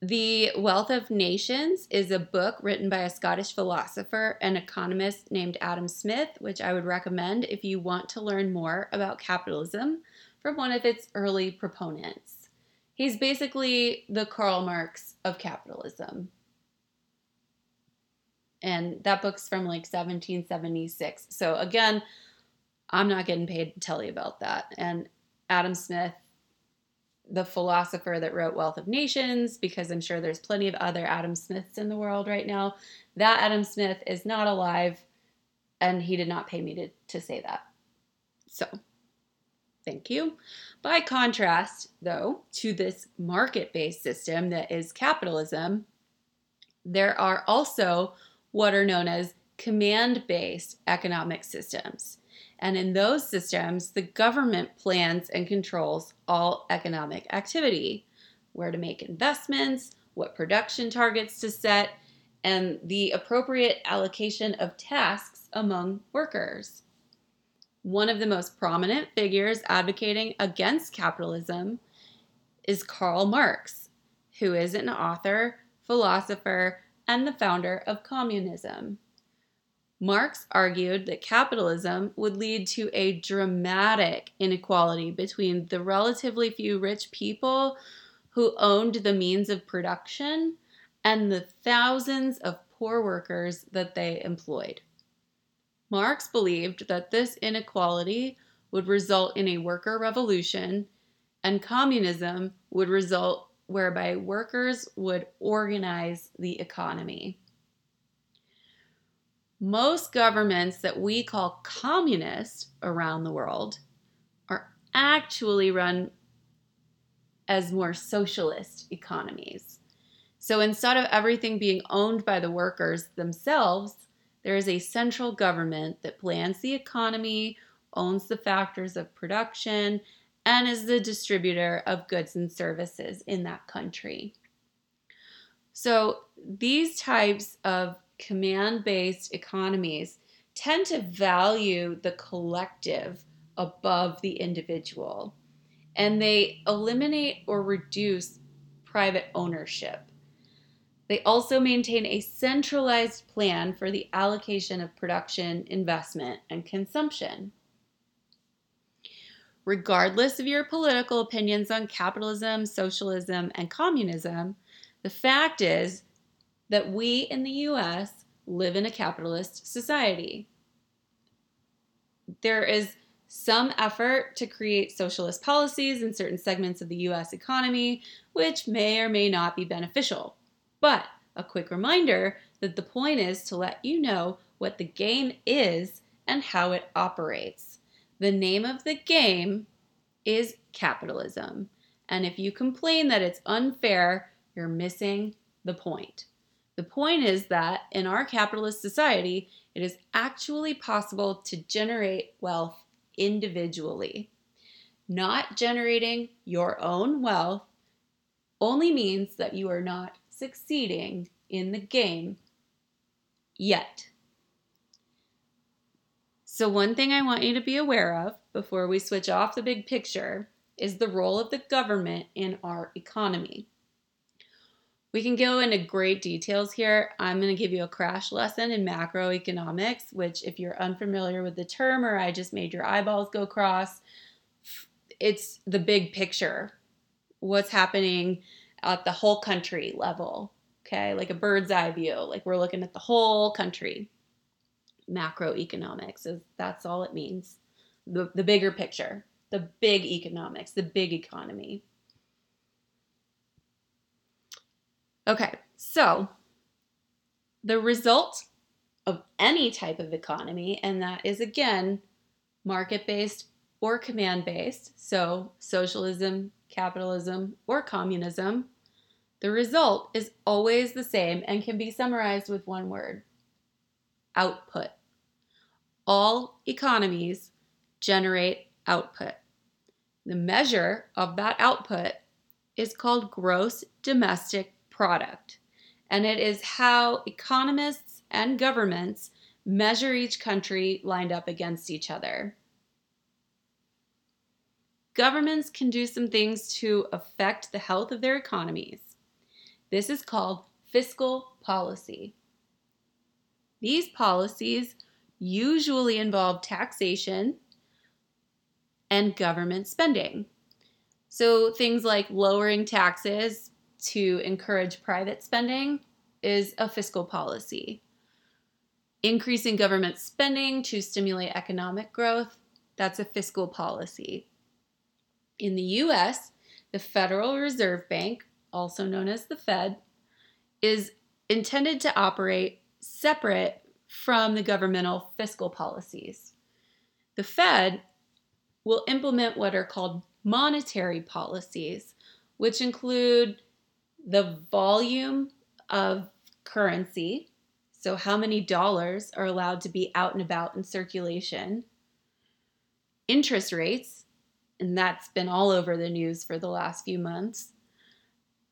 The Wealth of Nations is a book written by a Scottish philosopher and economist named Adam Smith, which I would recommend if you want to learn more about capitalism from one of its early proponents. He's basically the Karl Marx of capitalism. And that book's from like 1776. So, again, I'm not getting paid to tell you about that. And Adam Smith the philosopher that wrote Wealth of Nations, because I'm sure there's plenty of other Adam Smiths in the world right now. That Adam Smith is not alive, and he did not pay me to, to say that. So, thank you. By contrast, though, to this market based system that is capitalism, there are also what are known as command based economic systems. And in those systems, the government plans and controls all economic activity, where to make investments, what production targets to set, and the appropriate allocation of tasks among workers. One of the most prominent figures advocating against capitalism is Karl Marx, who is an author, philosopher, and the founder of communism. Marx argued that capitalism would lead to a dramatic inequality between the relatively few rich people who owned the means of production and the thousands of poor workers that they employed. Marx believed that this inequality would result in a worker revolution, and communism would result whereby workers would organize the economy. Most governments that we call communist around the world are actually run as more socialist economies. So instead of everything being owned by the workers themselves, there is a central government that plans the economy, owns the factors of production, and is the distributor of goods and services in that country. So these types of command based economies tend to value the collective above the individual, and they eliminate or reduce private ownership. They also maintain a centralized plan for the allocation of production, investment, and consumption. Regardless of your political opinions on capitalism, socialism, and communism, the fact is that we in the US live in a capitalist society. There is some effort to create socialist policies in certain segments of the US economy, which may or may not be beneficial. But a quick reminder that the point is to let you know what the game is and how it operates. The name of the game is capitalism. And if you complain that it's unfair, you're missing the point. The point is that in our capitalist society, it is actually possible to generate wealth individually. Not generating your own wealth only means that you are not succeeding in the game yet. So, one thing I want you to be aware of before we switch off the big picture is the role of the government in our economy. We can go into great details here. I'm going to give you a crash lesson in macroeconomics, which, if you're unfamiliar with the term or I just made your eyeballs go cross, it's the big picture. What's happening at the whole country level, okay? Like a bird's eye view, like we're looking at the whole country. Macroeconomics is that's all it means. The the bigger picture, the big economics, the big economy. Okay, so the result of any type of economy, and that is again market based or command based, so socialism, capitalism, or communism, the result is always the same and can be summarized with one word output. All economies generate output. The measure of that output is called gross domestic product, and it is how economists and governments measure each country lined up against each other. Governments can do some things to affect the health of their economies. This is called fiscal policy. These policies usually involve taxation and government spending. So, things like lowering taxes to encourage private spending is a fiscal policy. Increasing government spending to stimulate economic growth, that's a fiscal policy. In the US, the Federal Reserve Bank also known as the Fed, is intended to operate separate from the governmental fiscal policies. The Fed will implement what are called monetary policies, which include the volume of currency, so how many dollars are allowed to be out and about in circulation, interest rates, and that's been all over the news for the last few months,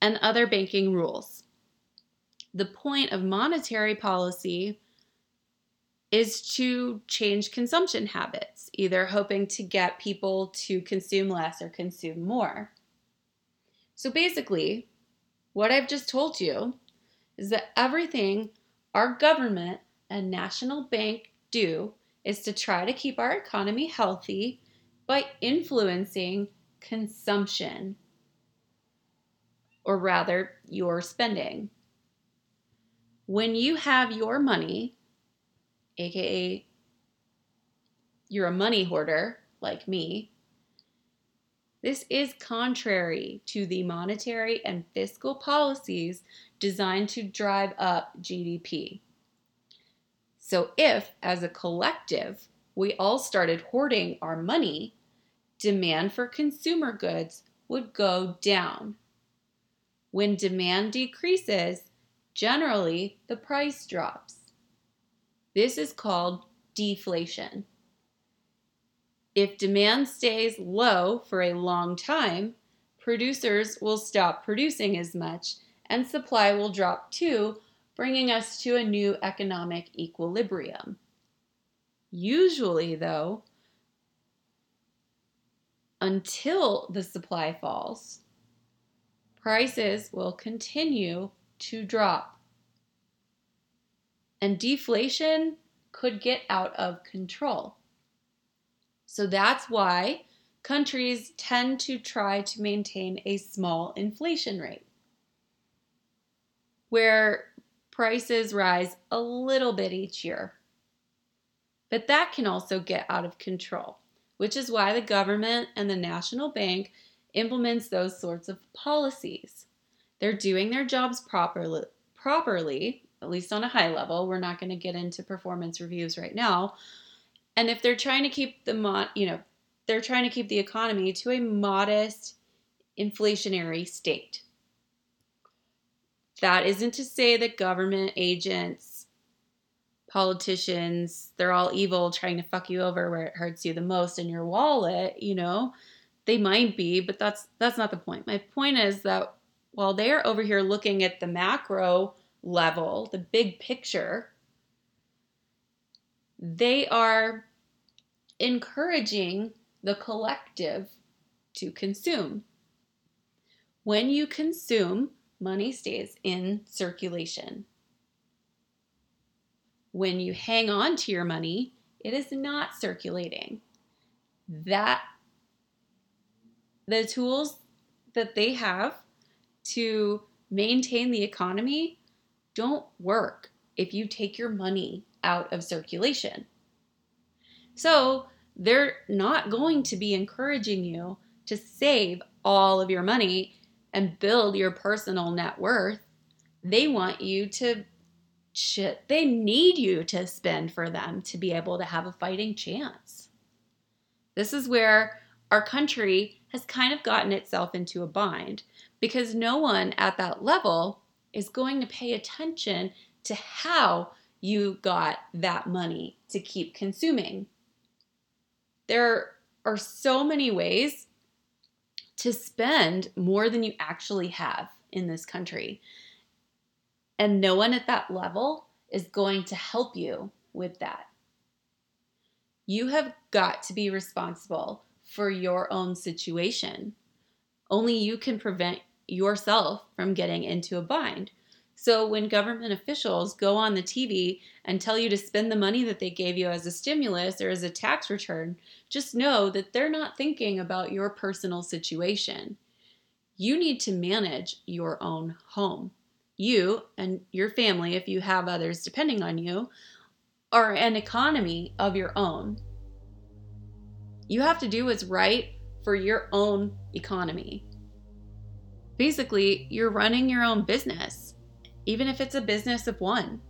and other banking rules. The point of monetary policy is to change consumption habits, either hoping to get people to consume less or consume more. So basically, what I've just told you is that everything our government and national bank do is to try to keep our economy healthy by influencing consumption or rather, your spending. When you have your money, aka you're a money hoarder like me, this is contrary to the monetary and fiscal policies designed to drive up GDP. So, if as a collective we all started hoarding our money, demand for consumer goods would go down. When demand decreases, generally the price drops. This is called deflation. If demand stays low for a long time, producers will stop producing as much and supply will drop too, bringing us to a new economic equilibrium. Usually, though, until the supply falls, prices will continue to drop. And deflation could get out of control. So that's why countries tend to try to maintain a small inflation rate where prices rise a little bit each year. But that can also get out of control, which is why the government and the national bank implements those sorts of policies. They're doing their jobs properly, properly, at least on a high level. We're not going to get into performance reviews right now, and if they're trying to keep the mo- you know, they're trying to keep the economy to a modest inflationary state. That isn't to say that government agents, politicians, they're all evil trying to fuck you over where it hurts you the most in your wallet, you know. They might be, but that's that's not the point. My point is that while they're over here looking at the macro level, the big picture, they are encouraging the collective to consume. When you consume, money stays in circulation. When you hang on to your money, it is not circulating. That the tools that they have to maintain the economy don't work if you take your money out of circulation. So they're not going to be encouraging you to save all of your money and build your personal net worth. They want you to they need you to spend for them to be able to have a fighting chance. This is where our country has kind of gotten itself into a bind because no one at that level is going to pay attention to how you got that money to keep consuming. There are so many ways to spend more than you actually have in this country. And no one at that level is going to help you with that. You have got to be responsible for your own situation. Only you can prevent yourself from getting into a bind. So when government officials go on the TV and tell you to spend the money that they gave you as a stimulus or as a tax return, just know that they're not thinking about your personal situation. You need to manage your own home. You and your family, if you have others depending on you, are an economy of your own. You have to do what's right for your own economy. Basically, you're running your own business even if it's a business of one.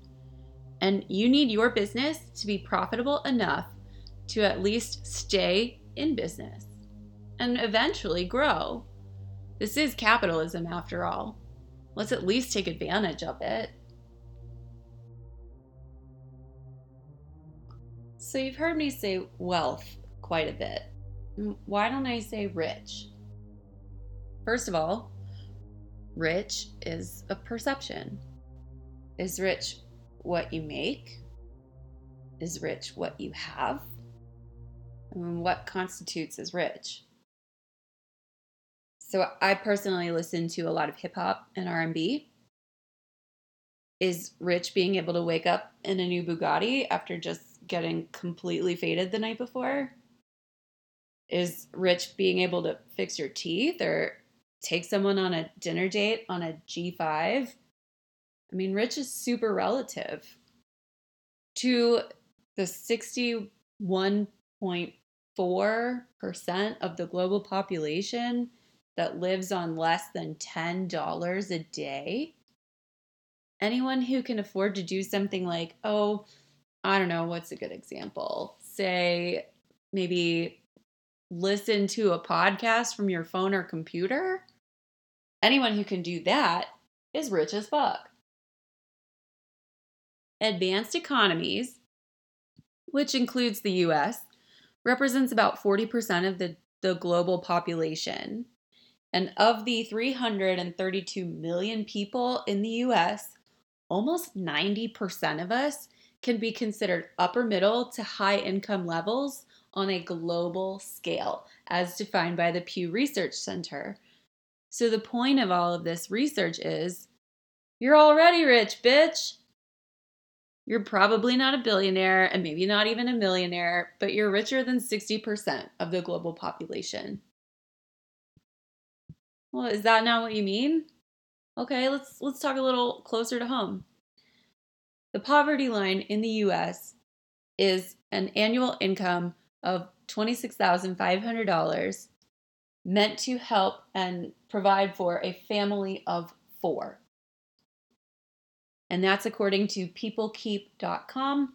And you need your business to be profitable enough to at least stay in business and eventually grow. This is capitalism after all. Let's at least take advantage of it. So, you've heard me say wealth quite a bit. Why don't I say rich? First of all, Rich is a perception. Is rich what you make? Is rich what you have? I mean, what constitutes as rich? So I personally listen to a lot of hip hop and R&B. Is rich being able to wake up in a new Bugatti after just getting completely faded the night before? Is rich being able to fix your teeth or take someone on a dinner date on a G5. I mean, rich is super relative to the 61.4% of the global population that lives on less than $10 a day. Anyone who can afford to do something like, oh, I don't know, what's a good example? Say maybe listen to a podcast from your phone or computer. Anyone who can do that is rich as fuck. Advanced economies, which includes the US, represents about 40% of the, the global population. And of the 332 million people in the US, almost 90% of us can be considered upper middle to high income levels on a global scale, as defined by the Pew Research Center. So, the point of all of this research is you're already rich, bitch. You're probably not a billionaire and maybe not even a millionaire, but you're richer than 60% of the global population. Well, is that not what you mean? Okay, let's let's talk a little closer to home. The poverty line in the US is an annual income of $26,500 meant to help and provide for a family of 4. And that's according to peoplekeep.com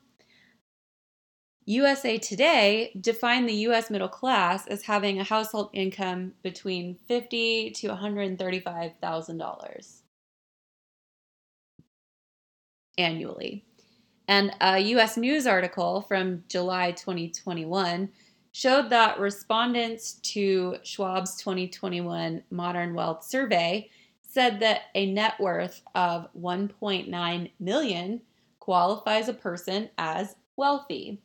USA Today defined the US middle class as having a household income between 50 to $135,000 annually. And a US News article from July 2021 showed that respondents to Schwab's 2021 Modern Wealth Survey said that a net worth of 1.9 million qualifies a person as wealthy.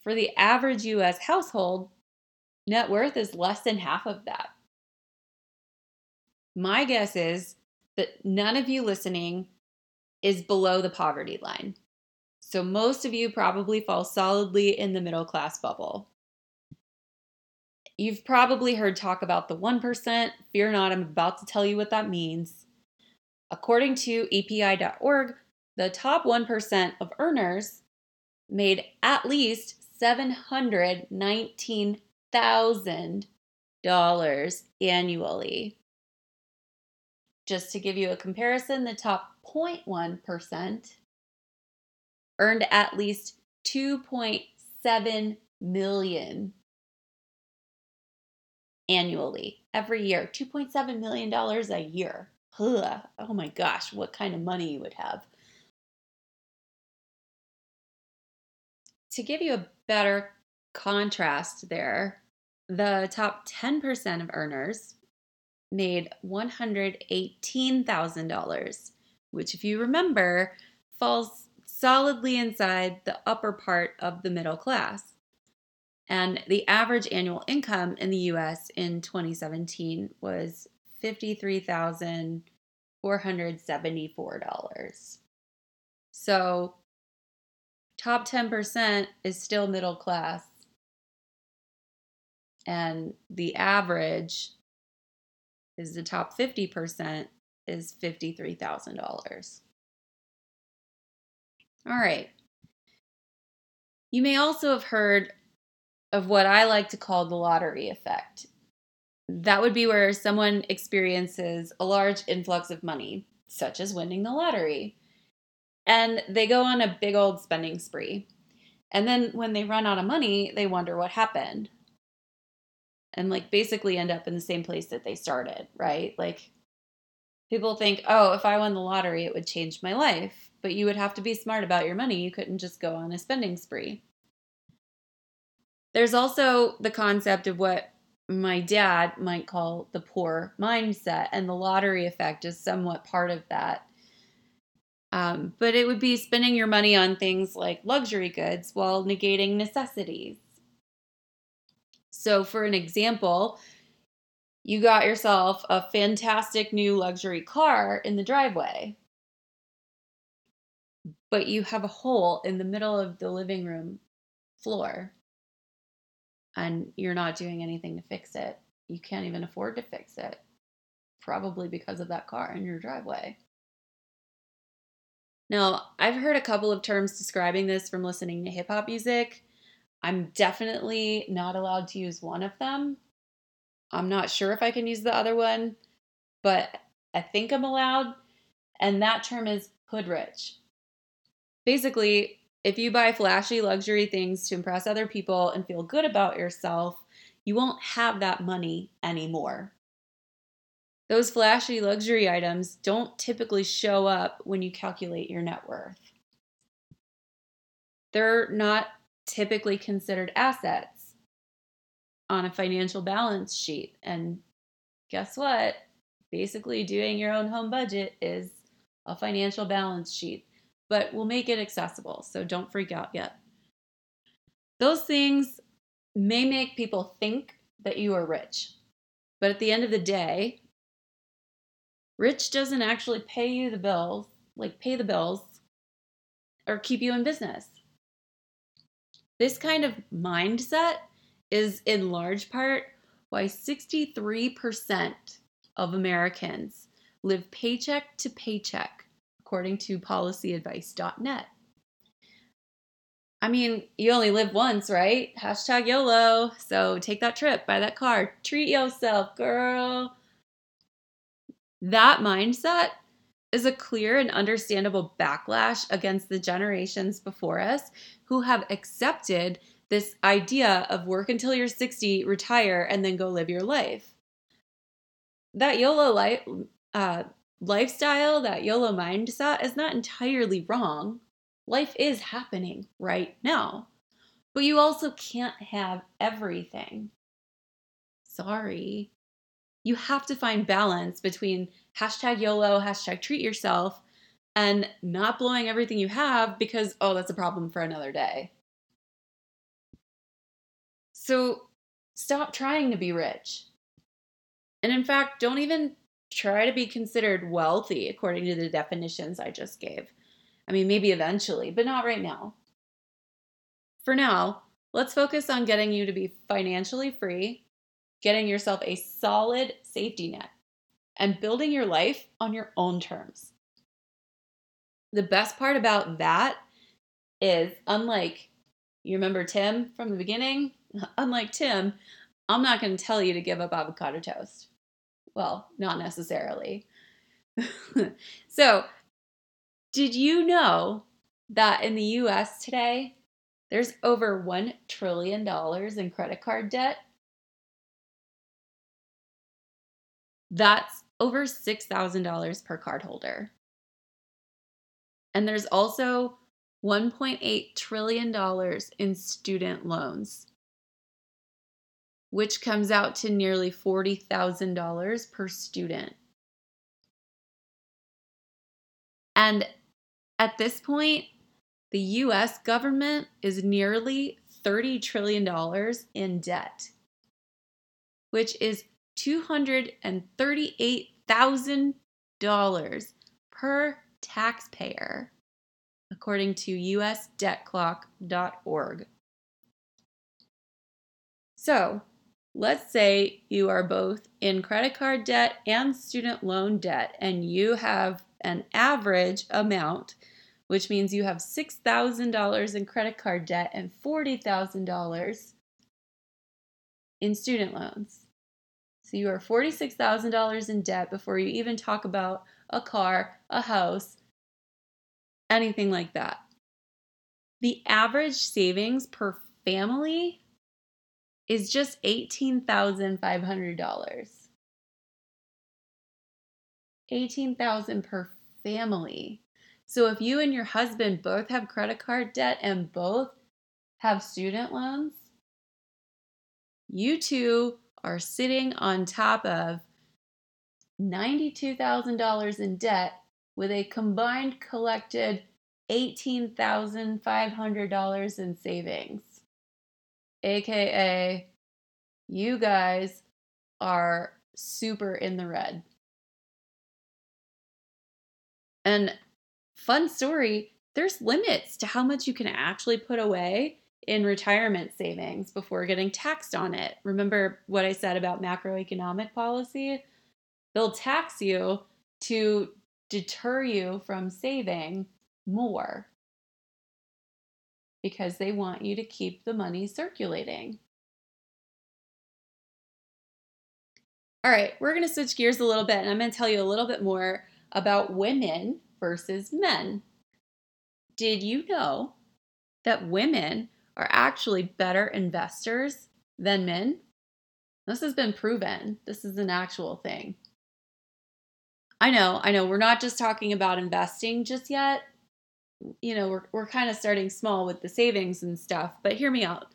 For the average US household, net worth is less than half of that. My guess is that none of you listening is below the poverty line. So most of you probably fall solidly in the middle class bubble. You've probably heard talk about the 1%. Fear not, I'm about to tell you what that means. According to EPI.org, the top 1% of earners made at least $719,000 annually. Just to give you a comparison, the top 0.1% earned at least 2.7 million annually every year. 2.7 million dollars a year. Ugh. Oh my gosh, what kind of money you would have. to give you a better contrast there, the top 10% of earners made $118,000, which, if you remember, falls solidly inside the upper part of the middle class. And the average annual income in the US in 2017 was $53,474. So top 10% is still middle class. And the average is the top 50% is $53,000. All right. You may also have heard of what I like to call the lottery effect. That would be where someone experiences a large influx of money, such as winning the lottery and they go on a big old spending spree. And then when they run out of money, they wonder what happened. And like basically end up in the same place that they started, right? Like people think, oh, if I won the lottery, it would change my life. But you would have to be smart about your money. You couldn't just go on a spending spree. There's also the concept of what my dad might call the poor mindset, and the lottery effect is somewhat part of that. Um, but it would be spending your money on things like luxury goods while negating necessities. So, for an example, you got yourself a fantastic new luxury car in the driveway, but you have a hole in the middle of the living room floor and you're not doing anything to fix it. You can't even afford to fix it, probably because of that car in your driveway. Now, I've heard a couple of terms describing this from listening to hip hop music. I'm definitely not allowed to use one of them. I'm not sure if I can use the other one, but I think I'm allowed. And that term is hood rich. Basically, if you buy flashy luxury things to impress other people and feel good about yourself, you won't have that money anymore. Those flashy luxury items don't typically show up when you calculate your net worth. They're not typically considered assets on a financial balance sheet. And guess what? Basically, doing your own home budget is a financial balance sheet, but we'll make it accessible. So don't freak out yet. Those things may make people think that you are rich, but at the end of the day, rich doesn't actually pay you the bills, like pay the bills or keep you in business. This kind of mindset is in large part why 63% of Americans live paycheck to paycheck, according to policyadvice.net. I mean, you only live once, right? Hashtag YOLO. So take that trip, buy that car, treat yourself, girl. That mindset is a clear and understandable backlash against the generations before us who have accepted this idea of work until you're 60, retire, and then go live your life. That YOLO uh, lifestyle, that YOLO mindset is not entirely wrong. Life is happening right now. But you also can't have everything. Sorry. You have to find balance between hashtag YOLO, hashtag treat yourself, and not blowing everything you have because, oh, that's a problem for another day. So stop trying to be rich. And in fact, don't even try to be considered wealthy according to the definitions I just gave. I mean, maybe eventually, but not right now. For now, let's focus on getting you to be financially free, getting yourself a solid safety net, and building your life on your own terms. The best part about that is, unlike you remember Tim from the beginning, unlike Tim, I'm not going to tell you to give up avocado toast. Well, not necessarily. so, did you know that in the US today, there's over $1 trillion in credit card debt? That's over $6,000 per cardholder. And there's also $1.8 trillion in student loans, which comes out to nearly $40,000 per student. And at this point, the US government is nearly $30 trillion in debt, which is $238,000 per taxpayer, according to usdebtclock.org. So, let's say you are both in credit card debt and student loan debt, and you have an average amount, which means you have $6,000 in credit card debt and $40,000 in student loans. So you are $46,000 in debt before you even talk about a car, a house, anything like that. The average savings per family is just $18,500. 18,000 per family. So if you and your husband both have credit card debt and both have student loans, you two are sitting on top of $92,000 in debt with a combined collected $18,500 in savings. AKA, you guys are super in the red. And fun story there's limits to how much you can actually put away in retirement savings before getting taxed on it. Remember what I said about macroeconomic policy? They'll tax you to deter you from saving more because they want you to keep the money circulating. All right, we're going to switch gears a little bit and I'm going to tell you a little bit more about women versus men. Did you know that women are actually better investors than men? This has been proven. This is an actual thing. I know, I know, we're not just talking about investing just yet. You know, we're, we're kind of starting small with the savings and stuff, but hear me out.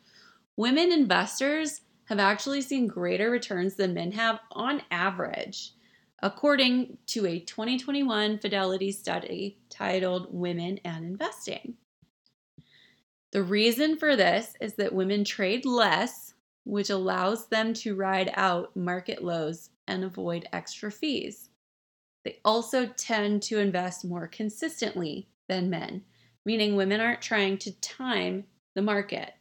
Women investors have actually seen greater returns than men have on average, according to a 2021 Fidelity study titled Women and Investing. The reason for this is that women trade less, which allows them to ride out market lows and avoid extra fees. They also tend to invest more consistently than men, meaning women aren't trying to time the market.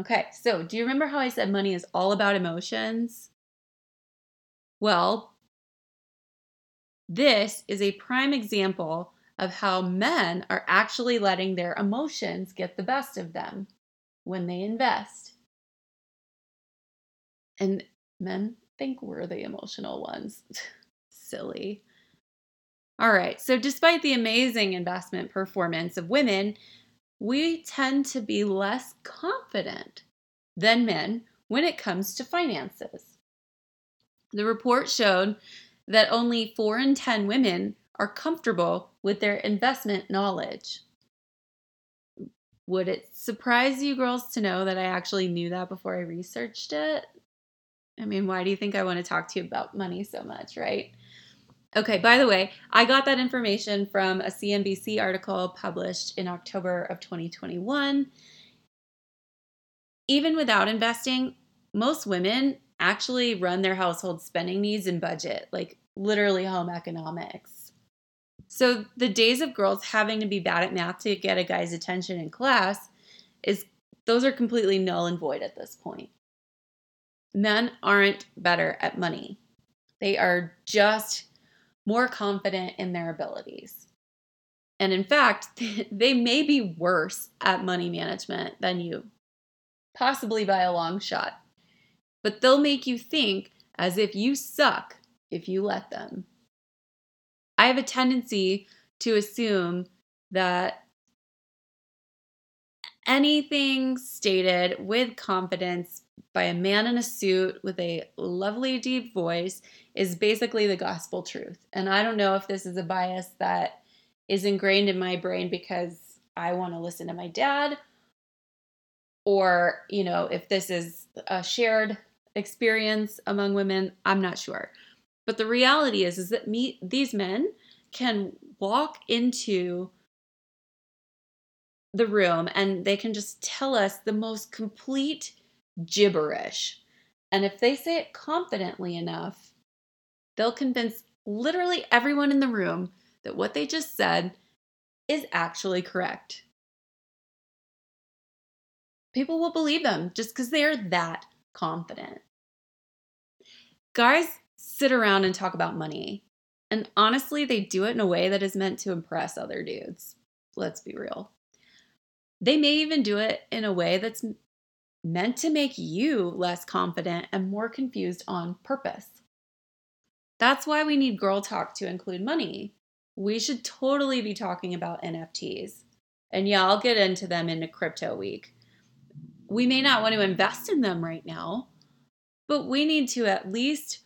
Okay, so do you remember how I said money is all about emotions? Well, this is a prime example of how men are actually letting their emotions get the best of them when they invest. And men think we're the emotional ones. Silly. All right, so despite the amazing investment performance of women, we tend to be less confident than men when it comes to finances. The report showed that only 4 in 10 women are comfortable with their investment knowledge. Would it surprise you girls to know that I actually knew that before I researched it? I mean, why do you think I want to talk to you about money so much, right? Okay, by the way, I got that information from a CNBC article published in October of 2021. Even without investing, most women actually run their household spending needs and budget, like literally home economics. So the days of girls having to be bad at math to get a guy's attention in class is those are completely null and void at this point. Men aren't better at money. They are just more confident in their abilities. And in fact, they may be worse at money management than you, possibly by a long shot. But they'll make you think as if you suck if you let them. I have a tendency to assume that anything stated with confidence by a man in a suit with a lovely deep voice is basically the gospel truth. And I don't know if this is a bias that is ingrained in my brain because I want to listen to my dad or, you know, if this is a shared experience among women, I'm not sure. But the reality is is that me these men can walk into the room and they can just tell us the most complete gibberish. And if they say it confidently enough, they'll convince literally everyone in the room that what they just said is actually correct. People will believe them just because they are that confident. Guys sit around and talk about money. And honestly, they do it in a way that is meant to impress other dudes. Let's be real. They may even do it in a way that's meant to make you less confident and more confused on purpose. That's why we need Girl Talk to include money. We should totally be talking about NFTs. And yeah, I'll get into them in a crypto week. We may not want to invest in them right now, but we need to at least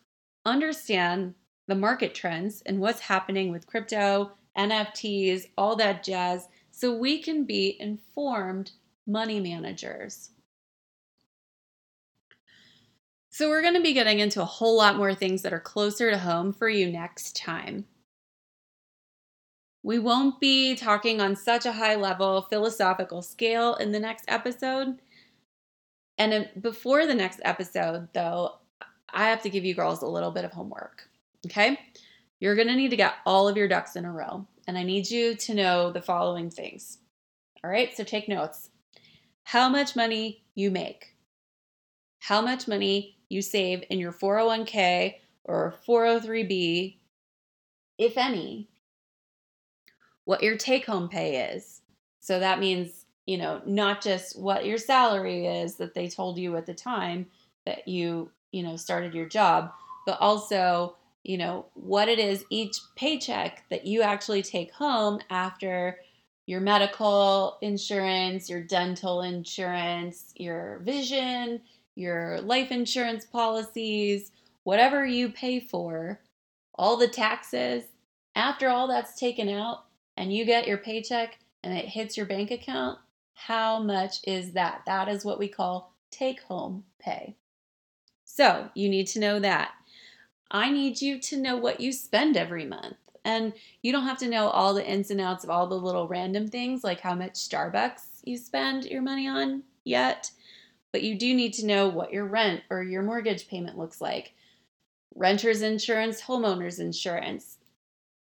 understand the market trends and what's happening with crypto, NFTs, all that jazz, so we can be informed money managers. So, we're going to be getting into a whole lot more things that are closer to home for you next time. We won't be talking on such a high level philosophical scale in the next episode. And before the next episode, though, I have to give you girls a little bit of homework. Okay? You're going to need to get all of your ducks in a row. And I need you to know the following things. All right? So take notes. How much money you make, how much money you save in your 401k or 403b, if any. what your take home pay is. So that means, you know, not just what your salary is that they told you at the time that you, you know, started your job, but also, you know, what it is each paycheck that you actually take home after your medical insurance, your dental insurance, your vision, your life insurance policies, whatever you pay for, all the taxes, after all that's taken out and you get your paycheck and it hits your bank account, how much is that? That is what we call take home pay. So you need to know that. I need you to know what you spend every month. And you don't have to know all the ins and outs of all the little random things like how much Starbucks you spend your money on yet, but you do need to know what your rent or your mortgage payment looks like. Renter's insurance, homeowner's insurance,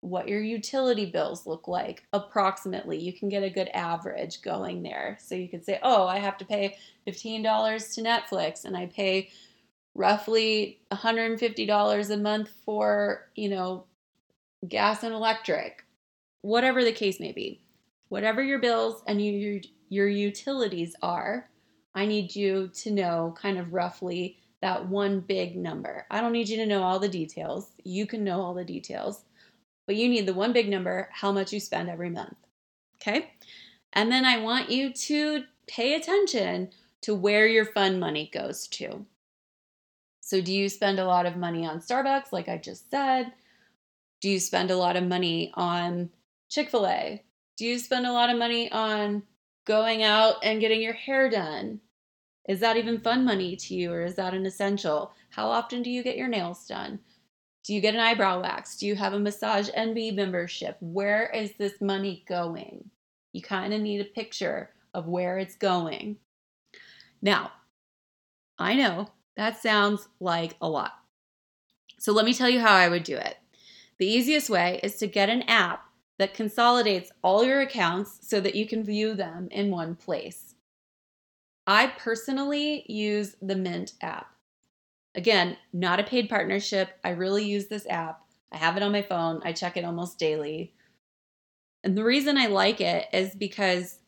what your utility bills look like approximately. You can get a good average going there. So you can say, oh, I have to pay $15 to Netflix and I pay roughly $150 a month for, you know, gas and electric, whatever the case may be. Whatever your bills and your, your utilities are, I need you to know kind of roughly that one big number. I don't need you to know all the details. You can know all the details, but you need the one big number, how much you spend every month. Okay? And then I want you to pay attention to where your fun money goes to. So, do you spend a lot of money on Starbucks, like I just said? Do you spend a lot of money on Chick fil A? Do you spend a lot of money on going out and getting your hair done? Is that even fun money to you or is that an essential? How often do you get your nails done? Do you get an eyebrow wax? Do you have a Massage Envy membership? Where is this money going? You kind of need a picture of where it's going. Now, I know that sounds like a lot. So let me tell you how I would do it. The easiest way is to get an app that consolidates all your accounts so that you can view them in one place. I personally use the Mint app. Again, not a paid partnership. I really use this app. I have it on my phone. I check it almost daily. And the reason I like it is because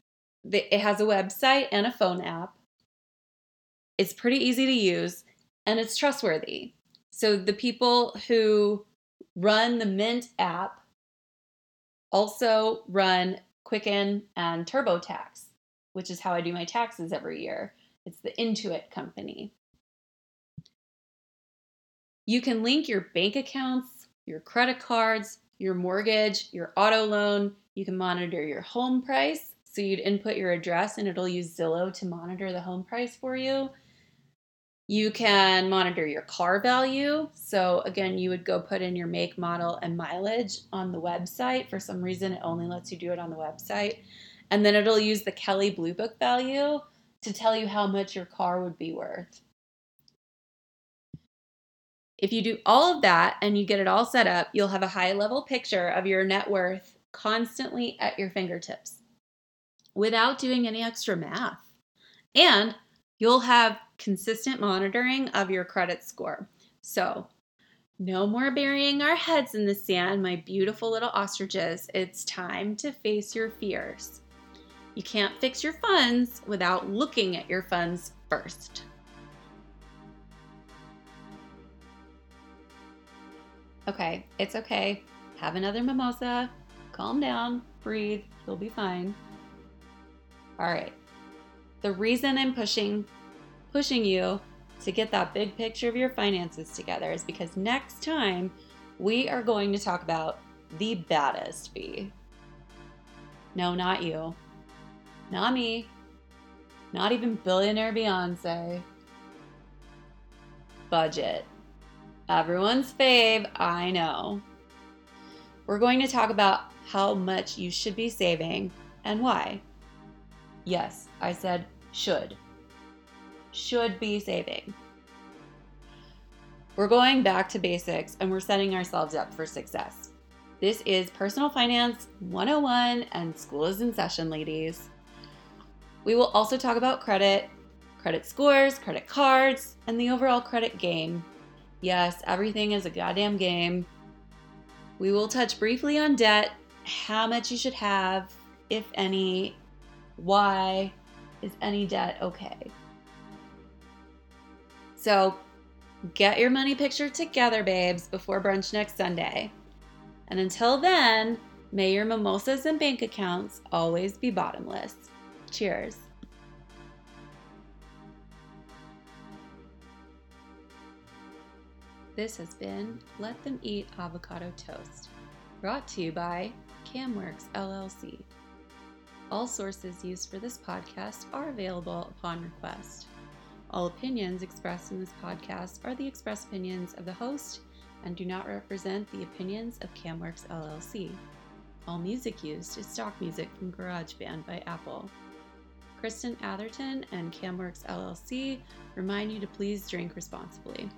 it has a website and a phone app. It's pretty easy to use and it's trustworthy. So the people who run the Mint app, also run Quicken and TurboTax, which is how I do my taxes every year. It's the Intuit company. You can link your bank accounts, your credit cards, your mortgage, your auto loan. You can monitor your home price. So you'd input your address and it'll use Zillow to monitor the home price for you. You can monitor your car value. So, again, you would go put in your make, model, and mileage on the website. For some reason, it only lets you do it on the website. And then it'll use the Kelley Blue Book value to tell you how much your car would be worth. If you do all of that and you get it all set up, you'll have a high level picture of your net worth constantly at your fingertips without doing any extra math. And you'll have consistent monitoring of your credit score. So, no more burying our heads in the sand, my beautiful little ostriches. It's time to face your fears. You can't fix your funds without looking at your funds first. Okay, it's okay. Have another mimosa. Calm down. Breathe. You'll be fine. All right. The reason I'm pushing pushing you to get that big picture of your finances together is because next time we are going to talk about the baddest fee. No, not you. Not me. Not even billionaire Beyonce. Budget. Everyone's fave, I know. We're going to talk about how much you should be saving and why. Yes, I said should. Should be saving. We're going back to basics and we're setting ourselves up for success. This is Personal Finance 101 and school is in session, ladies. We will also talk about credit, credit scores, credit cards, and the overall credit game. Yes, everything is a goddamn game. We will touch briefly on debt how much you should have, if any, why is any debt okay. So get your money picture together, babes, before brunch next Sunday. And until then, may your mimosas and bank accounts always be bottomless. Cheers. This has been Let Them Eat Avocado Toast, brought to you by Camworks LLC. All sources used for this podcast are available upon request. All opinions expressed in this podcast are the express opinions of the host and do not represent the opinions of Camworks LLC. All music used is stock music from GarageBand by Apple. Kristen Atherton and Camworks LLC remind you to please drink responsibly.